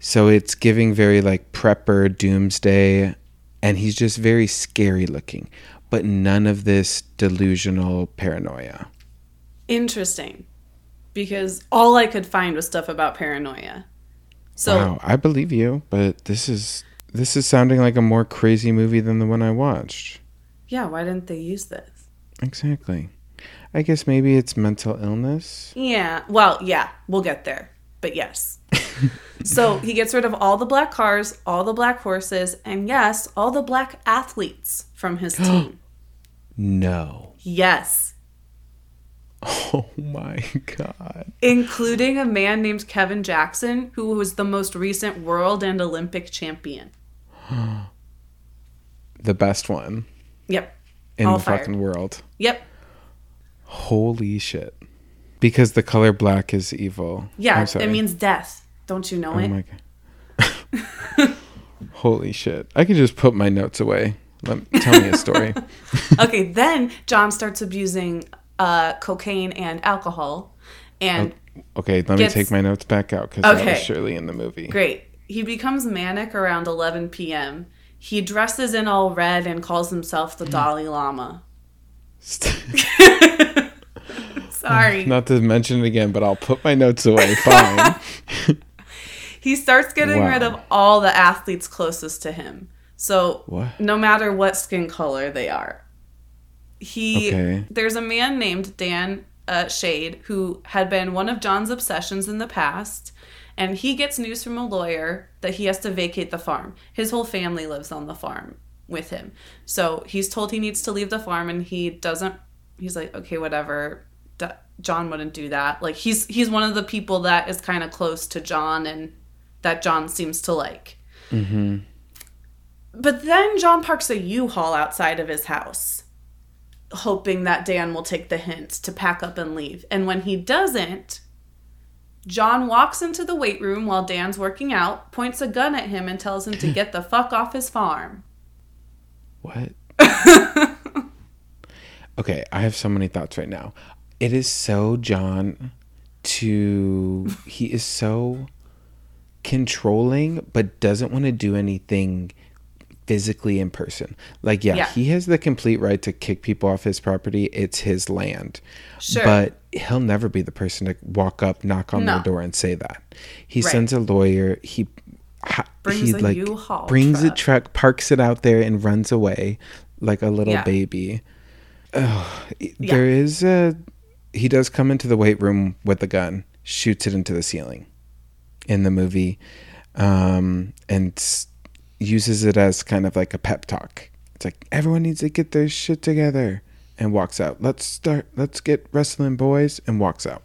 So it's giving very like prepper doomsday, and he's just very scary looking. But none of this delusional paranoia. interesting because all I could find was stuff about paranoia. So wow, I believe you, but this is this is sounding like a more crazy movie than the one I watched. yeah, why didn't they use this? Exactly. I guess maybe it's mental illness. Yeah, well, yeah, we'll get there. But yes. so he gets rid of all the black cars, all the black horses, and yes, all the black athletes from his team. No. yes. Oh my god. including a man named Kevin Jackson, who was the most recent world and Olympic champion. The best one Yep. in All the fired. fucking world. Yep. Holy shit. Because the color black is evil. Yeah, it means death. Don't you know Oh it? my god. Holy shit. I could just put my notes away. Let, tell me a story. okay, then John starts abusing uh, cocaine and alcohol. And Okay, let Gets- me take my notes back out because that was surely in the movie. great. He becomes manic around 11 p.m. He dresses in all red and calls himself the Dalai Lama. Sorry. Not to mention it again, but I'll put my notes away. Fine. He starts getting Wow. rid of all the athletes closest to him. So What? no matter what skin color they are. He Okay. there's a man named Dan uh, Chaid who had been one of John's obsessions in the past, and he gets news from a lawyer that he has to vacate the farm. His whole family lives on the farm with him, so he's told he needs to leave the farm, and he doesn't. He's like, okay, whatever. D- John wouldn't do that. Like he's he's one of the people that is kind of close to John and that John seems to like. hmm But then John parks a U-Haul outside of his house, hoping that Dan will take the hint to pack up and leave. And when he doesn't, John walks into the weight room while Dan's working out, points a gun at him, and tells him to get the fuck off his farm. What? okay, I have so many thoughts right now. It is so John to he is so controlling but doesn't want to do anything physically in person. Like yeah, Yeah. he has the complete right to kick people off his property. It's his land. Sure. But he'll never be the person to walk up, knock on their door and say that. He Right. sends a lawyer. He ha- Brings he a like U-Haul brings truck. a truck, parks it out there, and runs away like a little Yeah. baby. Oh, there is a. He does come into the weight room with a gun, shoots it into the ceiling, in the movie, um, and uses it as kind of like a pep talk. It's like everyone needs to get their shit together, and walks out. Let's start. Let's get wrestling, boys, and walks out.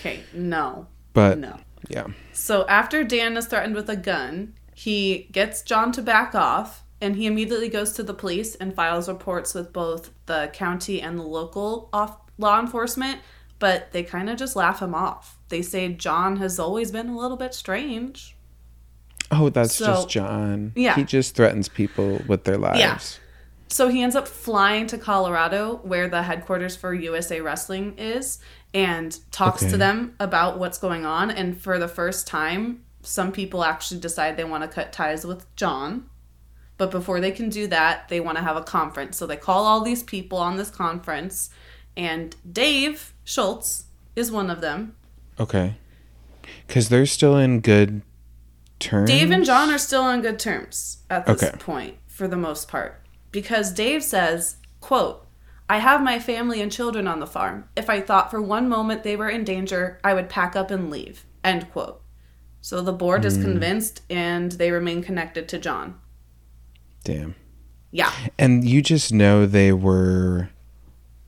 Okay, no. But No. yeah, So after Dan is threatened with a gun, he gets John to back off and he immediately goes to the police and files reports with both the county and the local off- law enforcement, but they kind of just laugh him off. They say John has always been a little bit strange. Oh, that's So- just John. Yeah. he just threatens people with their lives. Yeah. So he ends up flying to Colorado, where the headquarters for USA Wrestling is, and talks Okay. to them about what's going on. And for the first time, some people actually decide they want to cut ties with John. But before they can do that, they want to have a conference. So they call all these people on this conference, and Dave Schultz is one of them. Okay. Because they're still in good terms. Dave and John are still on good terms at this Okay. point, for the most part. Because Dave says, quote, I have my family and children on the farm. If I thought for one moment they were in danger, I would pack up and leave. End quote. So the board Hmm. is convinced and they remain connected to John. Damn. Yeah. And you just know they were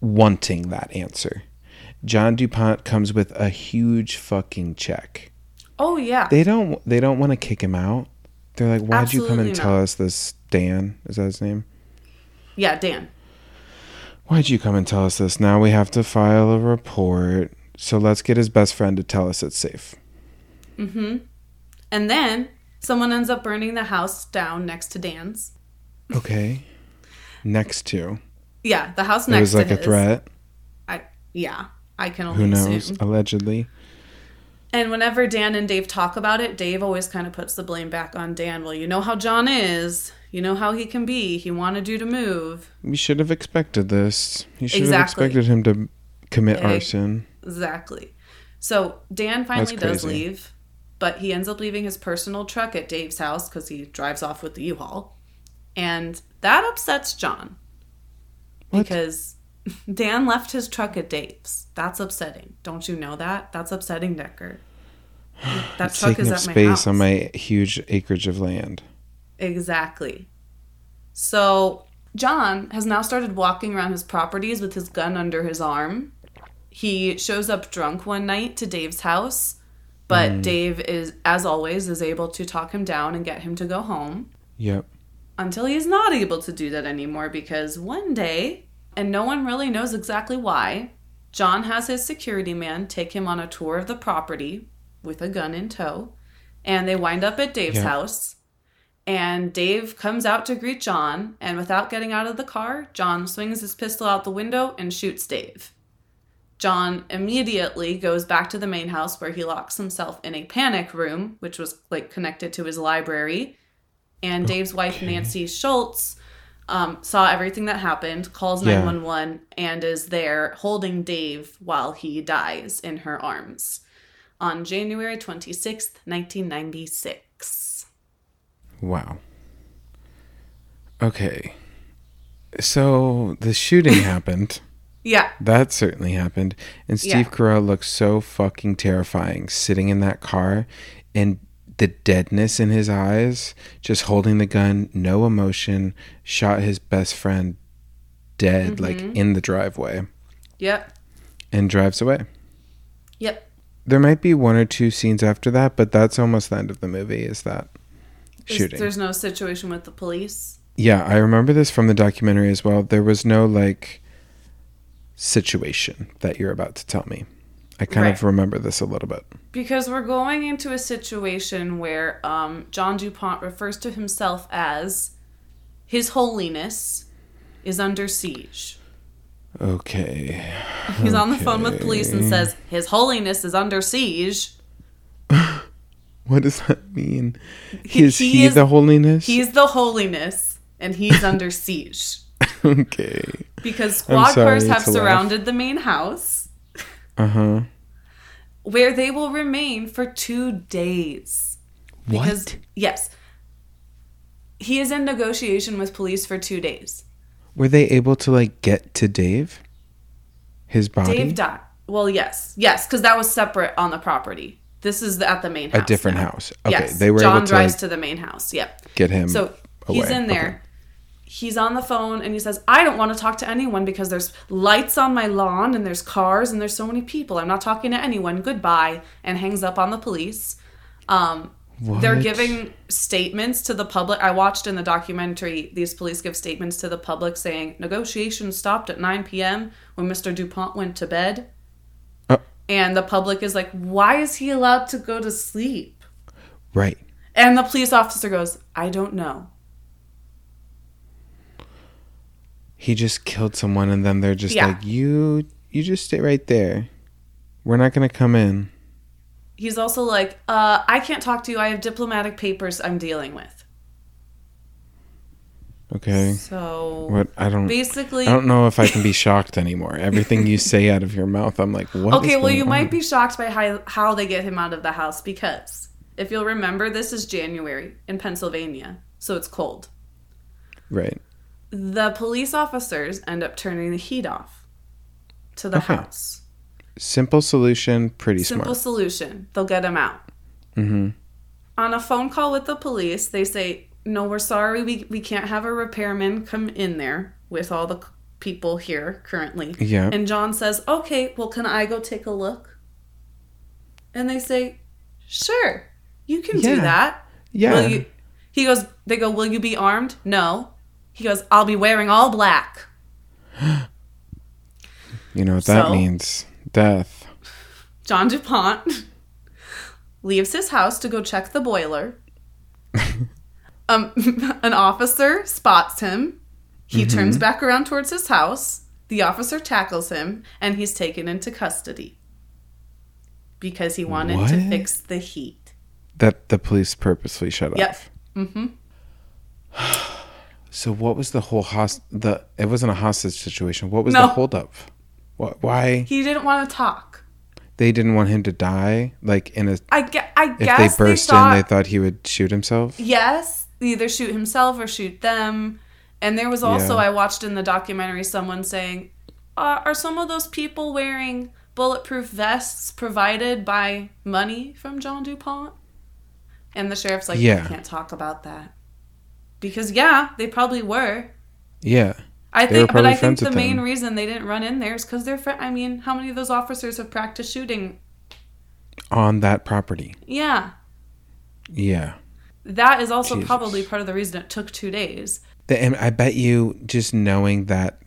wanting that answer. John DuPont comes with a huge fucking check. Oh yeah. They don't they don't want to kick him out. They're like, Why'd you come Absolutely and tell us this Dan? Is that his name? yeah, Dan. Why'd you come and tell us this? Now we have to file a report. So let's get his best friend to tell us it's safe. Mm-hmm. And then someone ends up burning the house down next to Dan's. Okay. Next to. Yeah, the house next. It was like to a his. threat. I yeah, I can only Who knows? assume. Allegedly. And whenever Dan and Dave talk about it, Dave always kind of puts the blame back on Dan. Well, you know how John is. You know how he can be. He wanted you to move. We should have expected this. You should Exactly. have expected him to commit Hey. arson. Exactly. So Dan finally does leave, but he ends up leaving his personal truck at Dave's house because he drives off with the U-Haul. And that upsets John. What? Because Dan left his truck at Dave's. That's upsetting. Don't you know that? That's upsetting, Decker. That It's truck is up at my space house. on my huge acreage of land. Exactly. So John has now started walking around his properties with his gun under his arm. He shows up drunk one night to Dave's house, but mm. Dave is, as always, is able to talk him down and get him to go home Yep. until he's not able to do that anymore because one day, and no one really knows exactly why, John has his security man take him on a tour of the property with a gun in tow, and they wind up at Dave's Yeah. house. And Dave comes out to greet John, and without getting out of the car, John swings his pistol out the window and shoots Dave. John immediately goes back to the main house where he locks himself in a panic room, which was like connected to his library. And Dave's wife, Nancy Schultz, um, saw everything that happened, calls Yeah. 911, and is there holding Dave while he dies in her arms on January 26th, 1996. Wow. Okay. So the shooting happened. Yeah, That certainly happened. And Steve Yeah. Carell looks so fucking terrifying sitting in that car and the deadness in his eyes, just holding the gun, no emotion, shot his best friend dead, like Mm-hmm. in the driveway, yep, and drives away. yep. There might be one or two scenes after that, but that's almost the end of the movie, is that shooting. There's no situation with the police. Yeah, I remember this from the documentary as well. There was no like situation that you're about to tell me. I kind of remember this a little bit. Because we're going into a situation where um, John DuPont refers to himself as His Holiness is under siege. Okay. He's on the phone with police and says, His Holiness is under siege. What does that mean? He- Is he he, is- the holiness? He's the Holiness and he's under siege. okay. Because squad sorry cars have to laugh. surrounded the main house Uh huh. where they will remain for two days. Because, What? yes, he is in negotiation with police for two days. Were they able to like get to Dave? His body? Dave died. Well, yes, yes, because that was separate on the property. This is at the main house. A different now. house. Okay. yes, They were John able to drives like, to the main house. Yep. get him. So he's in there. Okay. He's on the phone and he says, "I don't want to talk to anyone because there's lights on my lawn and there's cars and there's so many people. I'm not talking to anyone. Goodbye." And hangs up on the police. Um, they're giving statements to the public. I watched in the documentary these police give statements to the public saying negotiations stopped at 9 p.m. when Mr. DuPont went to bed. Uh. and the public is like, "Why is he allowed to go to sleep?" Right. And the police officer goes, "I don't know." He just killed someone and then they're just Yeah. like, You you just stay right there. We're not gonna come in. He's also like, uh, I can't talk to you. I have diplomatic papers I'm dealing with. Okay. So What I don't basically I don't know if I can be shocked anymore. Everything you say out of your mouth, I'm like, what? Okay, well, you on? might be shocked by how, how they get him out of the house because if you'll remember, this is January in Pennsylvania, so it's cold. right. The police officers end up turning the heat off to the Okay. house. Simple solution, pretty Simple smart. solution. They'll get him out. Mm-hmm. On a phone call with the police, they say, No, we're sorry, we, we can't have a repairman come in there with all the people here currently. Yeah. And John says, Okay, well, can I go take a look? And they say, Sure, you can do that. yeah. Will you? He goes, They go, Will you be armed? No. He goes, I'll be wearing all black. you know what that So? means? Death. John DuPont leaves his house to go check the boiler. um, an officer spots him. He turns back around towards his house. The officer tackles him, and he's taken into custody because he wanted to fix the heat. That the police purposely shut Yep. off. Mm-hmm. So what was the whole host? The it wasn't a hostage situation. What was No. the holdup? What? Why He didn't want to talk. they didn't want him to die? Like in a I, gue- I if guess they burst thought, in, they thought he would shoot himself. yes, either shoot himself or shoot them. And there was also, Yeah. I watched in the documentary someone saying, uh, Are some of those people wearing bulletproof vests provided by money from John DuPont? And the sheriff's like, Yeah. I can't talk about that. Because, yeah, they probably were. Yeah. I think, but I think the main them. reason they didn't run in there is because they're. Fr- I mean, how many of those officers have practiced shooting? On that property. Yeah, Yeah. that is also Jesus. probably part of the reason it took two days. The, and I bet you just knowing that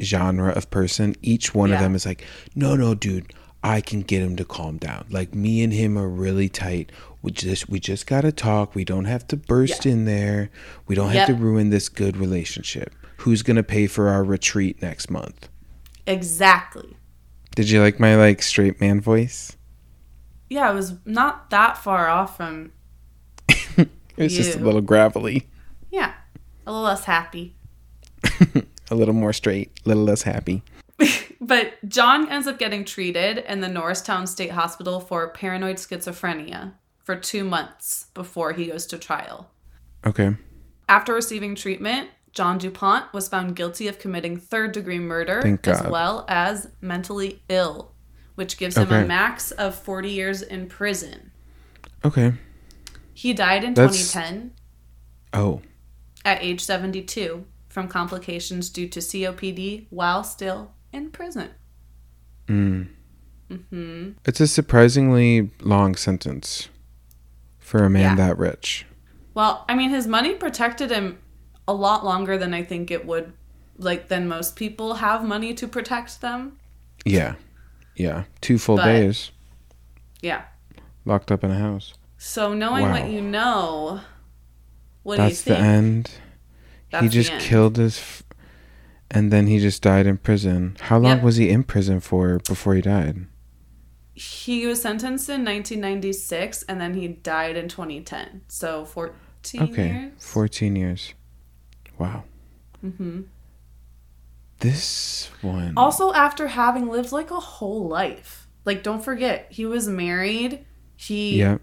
genre of person, each one of them is like, no, no, dude, I can get him to calm down. Like me and him are really tight. We just we just gotta talk. We don't have to burst Yeah. in there. We don't Yep. have to ruin this good relationship. Who's gonna pay for our retreat next month? Exactly. Did you like my like straight man voice? Yeah, it was not that far off from. It was just a little gravelly, Yeah, a little less happy. a little more straight, a little less happy. But John ends up getting treated in the Norristown State Hospital for paranoid schizophrenia for two months before he goes to trial. Okay. After receiving treatment, John DuPont was found guilty of committing third degree murder as well as mentally ill, which gives him a max of 40 years in prison. Okay. He died in That's- 2010 Oh. at age 72 from complications due to COPD while still in prison. Mm. hmm It's a surprisingly long sentence for a man Yeah. that rich. Well, I mean, his money protected him a lot longer than I think it would, like, than most people have money to protect them. Yeah. Yeah. Two full But- days Yeah. locked up in a house. So knowing what you know, what That's do you the end. That's he just end. killed his. F- and then he just died in prison. How long Yep. was he in prison for before he died? He was sentenced in 1996, and then he died in 2010. So 14 Okay. years. 14 years. Wow. hmm This one. Also, after having lived like a whole life, like don't forget, he was married. He Yeah.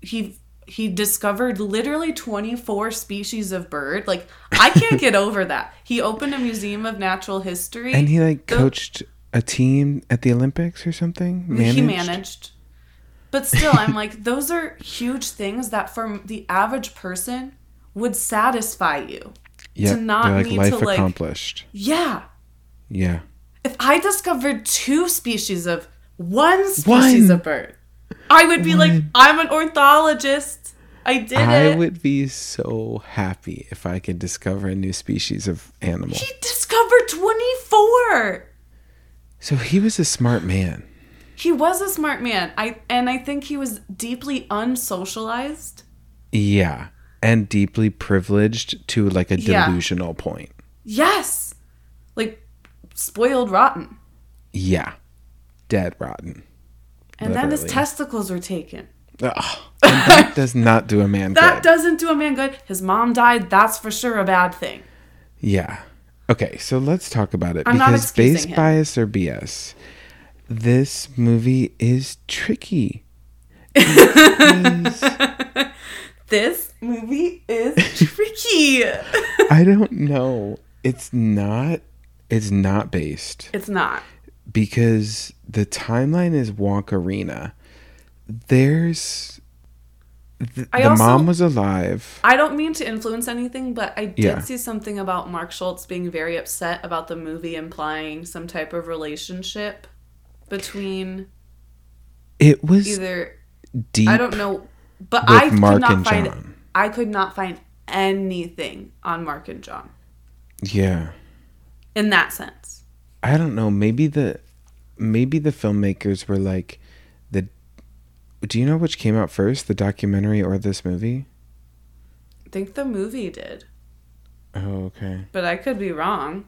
he he discovered literally 24 species of bird. Like I can't get over that. He opened a museum of natural history. and he like the- coached a team at the Olympics or something? He managed. But still, I'm like, those are huge things that for the average person would satisfy you. Yeah. not they're like need life to, like- accomplished. Yeah. Yeah. If I discovered two species of one species One. of bird, I would be like, I'm an ornithologist. I did I it. would be so happy if I could discover a new species of animal. He discovered 24. So he was a smart man. He was a smart man. I and I think he was deeply unsocialized. Yeah. And deeply privileged to like a Yeah. delusional point. Yes. Like spoiled rotten. Yeah. Dead rotten. And then his testicles were taken. Ugh. And that does not do a man That good. doesn't do a man good. His mom died. That's for sure a bad thing. Yeah. Okay, so let's talk about it I'm because base him. bias or BS. This movie is tricky. This movie is tricky. I don't know. It's not it's not based it's not. because the timeline is Wonkarina. There's the, the also- mom was alive. I don't mean to influence anything, but I did Yeah. see something about Mark Schultz being very upset about the movie implying some type of relationship between It was either deep. I don't know, but I Mark could not find John. I could not find anything on Mark and John Yeah. in that sense. I don't know. Maybe the maybe the filmmakers were like. Do you know which came out first, the documentary or this movie? I think the movie did, Oh, okay. but I could be wrong.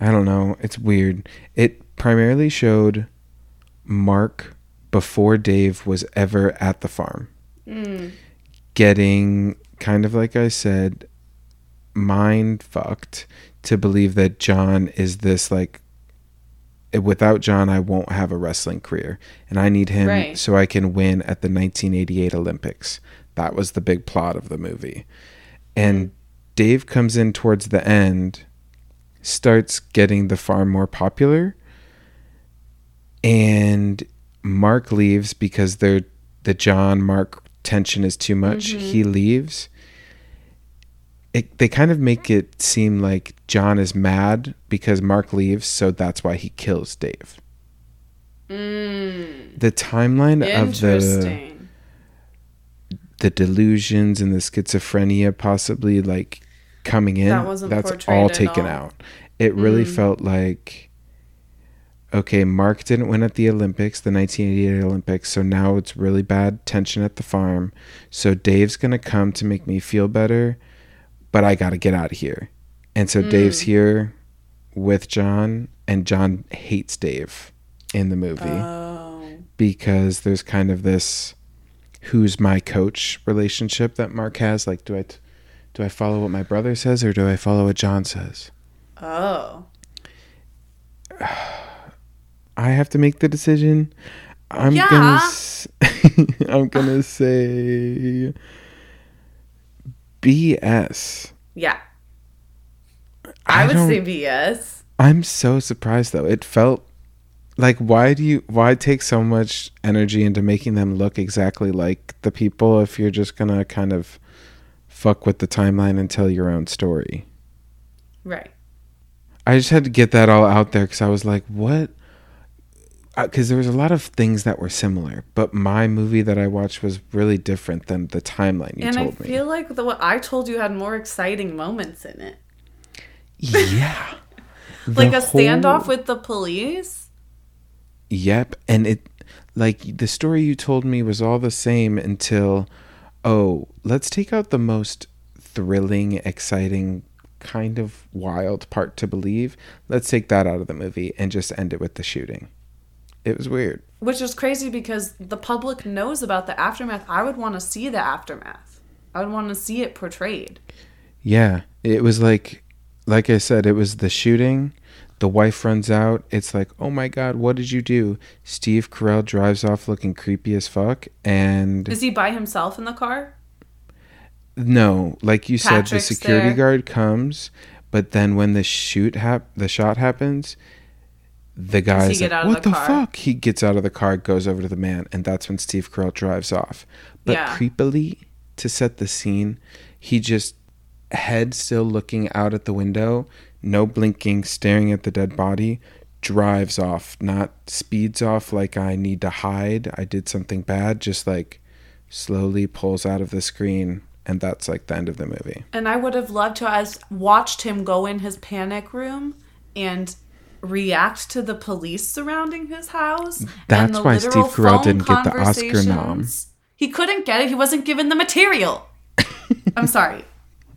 I don't know. It's weird. It primarily showed Mark before Dave was ever at the farm, Mm. getting kind of like I said, mind fucked to believe that John is this like. Without John, I won't have a wrestling career, and I need him Right. so I can win at the 1988 Olympics. That was the big plot of the movie. And Dave comes in towards the end, starts getting the farm more popular, and Mark leaves because they're the John Mark tension is too much. Mm-hmm. He leaves. It, they kind of make it seem like John is mad because Mark leaves, so that's why he kills Dave. Mm. The timeline of the the delusions and the schizophrenia possibly like coming in That that's all taken all. out it really Mm. felt like okay mark didn't win at the olympics the 1988 olympics so now it's really bad tension at the farm so dave's gonna come to make me feel better but i gotta get out of here and so dave's Mm. here with john and john hates dave in the movie Oh. because there's kind of this who's my coach relationship that Mark has. Like, do I t- do I follow what my brother says or do I follow what John says? Oh. I have to make the decision. I'm Yeah. gonna s- I'm gonna say BS. Yeah. I, would say BS. I'm so surprised though. It felt like why do you why take so much energy into making them look exactly like the people if you're just gonna kind of fuck with the timeline and tell your own story? Right. I just had to get that all out there because I was like, what? Uh, because there was a lot of things that were similar, but my movie that I watched was really different than the timeline you and told me. I feel like the what I told you had more exciting moments in it. yeah. Like a standoff with the police. Yep, and it like the story you told me was all the same until oh, let's take out the most thrilling, exciting, kind of wild part to believe. Let's take that out of the movie and just end it with the shooting. It was weird. Which is crazy because the public knows about the aftermath. I would want to see the aftermath. I would want to see it portrayed. Yeah, it was like like I said, it was the shooting. The wife runs out. It's like, "Oh my god, what did you do?" Steve Carell drives off looking creepy as fuck and Is he by himself in the car? No, like you said, the security there. guard comes, but then when the shoot hap- the shot happens, the guy's like, "What the the, fuck?" He gets out of the car, goes over to the man, and that's when Steve Carell drives off. But Yeah. creepily, to set the scene, he just head still looking out at the window, no blinking, staring at the dead body, drives off, not speeds off like I need to hide, I did something bad, just like slowly pulls out of the screen and that's like the end of the movie. And I would have loved to have watched him go in his panic room and react to the police surrounding his house. and That's the why Steve Carell didn't get the Oscar nom. He couldn't get it. He wasn't given the material. I'm sorry.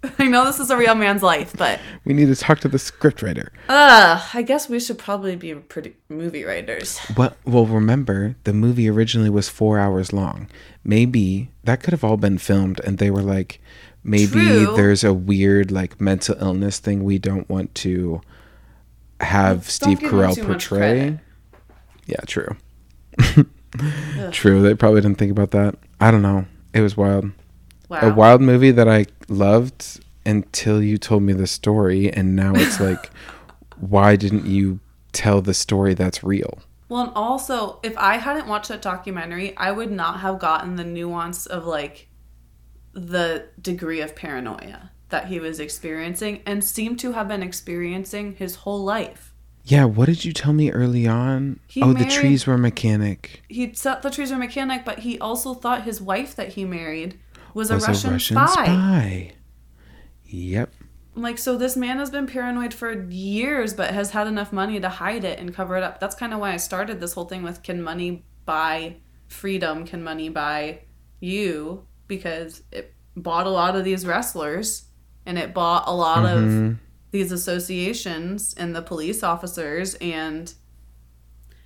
I know this is a real man's life, but We need to talk to the scriptwriter. uh, I guess we should probably be pretty movie writers. Well, well, remember the movie originally was four hours long. Maybe that could have all been filmed, and they were like, maybe True. there's a weird like mental illness thing we don't want to have Don't Steve Carell portray. Yeah, true. true. They probably didn't think about that. I don't know. It was wild. Wow. A wild movie that I loved until you told me the story, and now it's like, why didn't you tell the story that's real? Well, and also, if I hadn't watched that documentary, I would not have gotten the nuance of like the degree of paranoia that he was experiencing and seemed to have been experiencing his whole life. Yeah, what did you tell me early on? He oh, the trees were mechanic. He thought the trees were mechanic, but he also thought his wife that he married was, Was a Russian, spy. spy. Yep. Like, so this man has been paranoid for years, but has had enough money to hide it and cover it up. That's kind of why I started this whole thing with can money buy freedom? Can money buy you? Because it bought a lot of these wrestlers and it bought a lot of Mhm. these associations and the police officers. And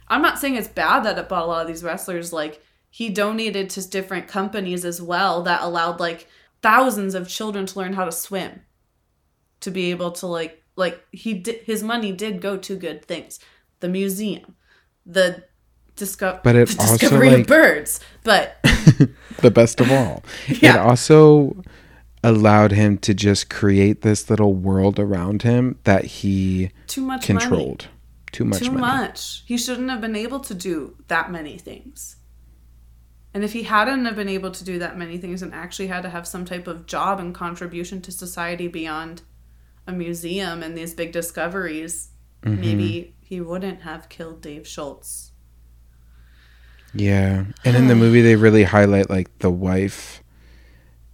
I'm not saying it's bad that it bought a lot of these wrestlers. Like, he donated to different companies as well that allowed like thousands of children to learn how to swim to be able to like like he did his money did go to good things the museum the disco- But it the also, discovery like- of birds but the best of all. It Yeah. also allowed him to just create this little world around him that he too much money controlled. Too much too money. much he shouldn't have been able to do that many things and if he hadn't have been able to do that many things and actually had to have some type of job and contribution to society beyond a museum and these big discoveries Mm-hmm. maybe he wouldn't have killed dave schultz Yeah. And in the movie they really highlight like the wife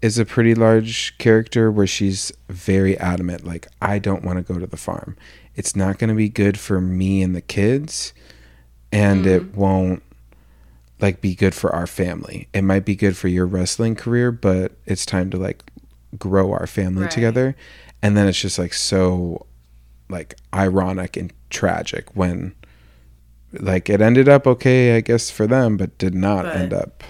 is a pretty large character where she's very adamant like I don't want to go to the farm. It's not going to be good for me and the kids and it Mm. won't like be good for our family. It might be good for your wrestling career, but it's time to like grow our family Right. together. And then it's just like so like ironic and tragic when like it ended up okay, I guess, for them, but did not But- end up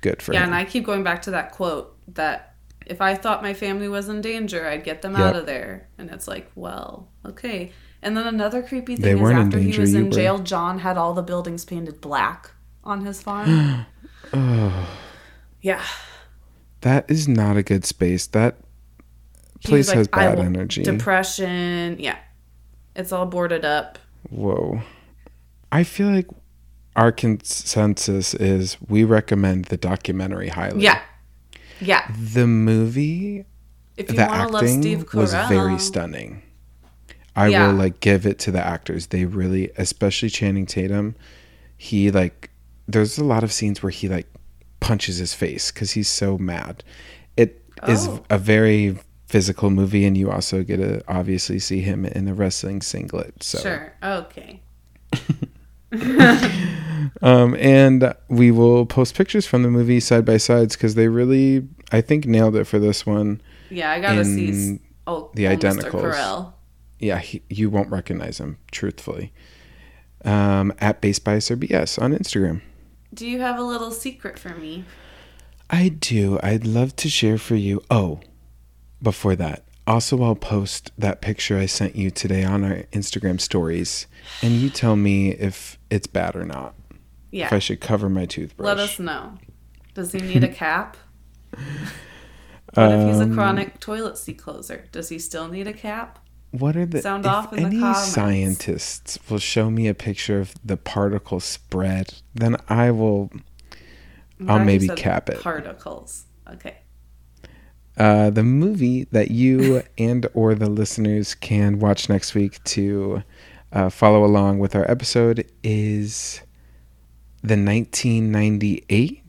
good for Yeah, him. and I keep going back to that quote that if I thought my family was in danger, I'd get them Yep. out of there. And it's like, well, okay. And then another creepy thing They is after he was in were. jail, John had all the buildings painted black on his farm. oh, yeah. that is not a good space. That place like, has bad energy. Depression. Yeah. It's all boarded up. Whoa. I feel like our consensus is we recommend the documentary highly. Yeah. Yeah. The movie, If you the acting was very stunning. I Yeah. will like give it to the actors. They really, especially Channing Tatum, he like there's a lot of scenes where he like punches his face cuz he's so mad. It is Oh. a very physical movie and you also get to obviously see him in a wrestling singlet. So Sure. Okay. Um, and we will post pictures from the movie side by sides because they really, I think, nailed it for this one. Yeah, I gotta see. Oh, the oh, Mr. identicals. Yeah, he, you won't recognize him, truthfully. Um, at Based Biased or BS on Instagram. Do you have a little secret for me? I do. I'd love to share for you. Oh, before that, also, I'll post that picture I sent you today on our Instagram stories, and you tell me if it's bad or not. Yeah. If I should cover my toothbrush. Let us know. Does he need a cap? what if he's a Um, chronic toilet seat closer? Does he still need a cap? What are the Sound if off in the any comments. scientists will show me a picture of the particle spread, then I will I'll maybe cap it. Particles. Okay. uh, the movie that you and or the listeners can watch next week to uh, follow along with our episode is the 1998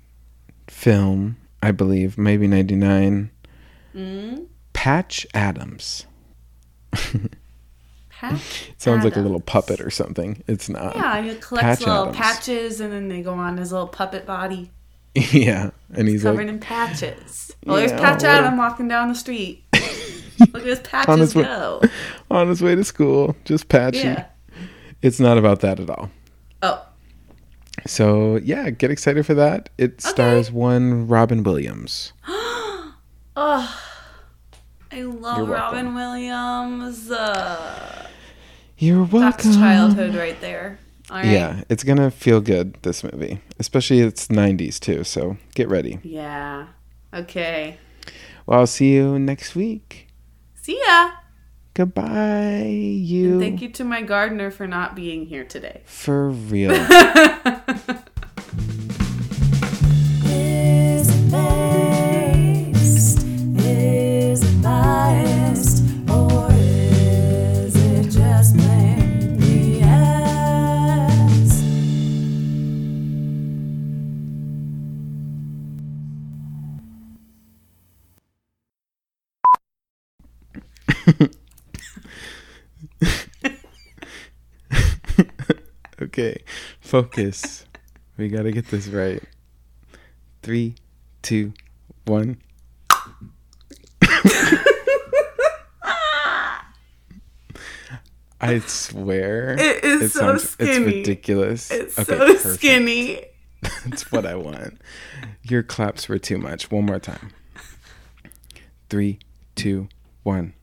film, I believe, maybe 99, Mm. Patch Adams. Patch. Sounds like a little puppet or something. It's not. Yeah, he collects Patch little Adams. patches and then they go on his little puppet body yeah, and he's covered like in patches. Oh, there's Yeah, Patch what Adam walking down the street. Look at his On patches his way- go. on his way to school, just patchy. Yeah. It's not about that at all. Oh, So yeah, get excited for that. It stars one Robin Williams. oh, I love Robin Williams. Uh, You're welcome. that's childhood right there. Right. Yeah, it's gonna feel good. This movie, especially it's '90s too. So get ready. Yeah. Okay. Well, I'll see you next week. See ya. Goodbye, you. And thank you to my gardener for not being here today. For real. focus. We gotta get this right. Three, two, one. I swear. It is so It's skinny. ridiculous. It's Okay, so perfect. skinny. That's what I want. Your claps were too much. One more time. Three, two, one.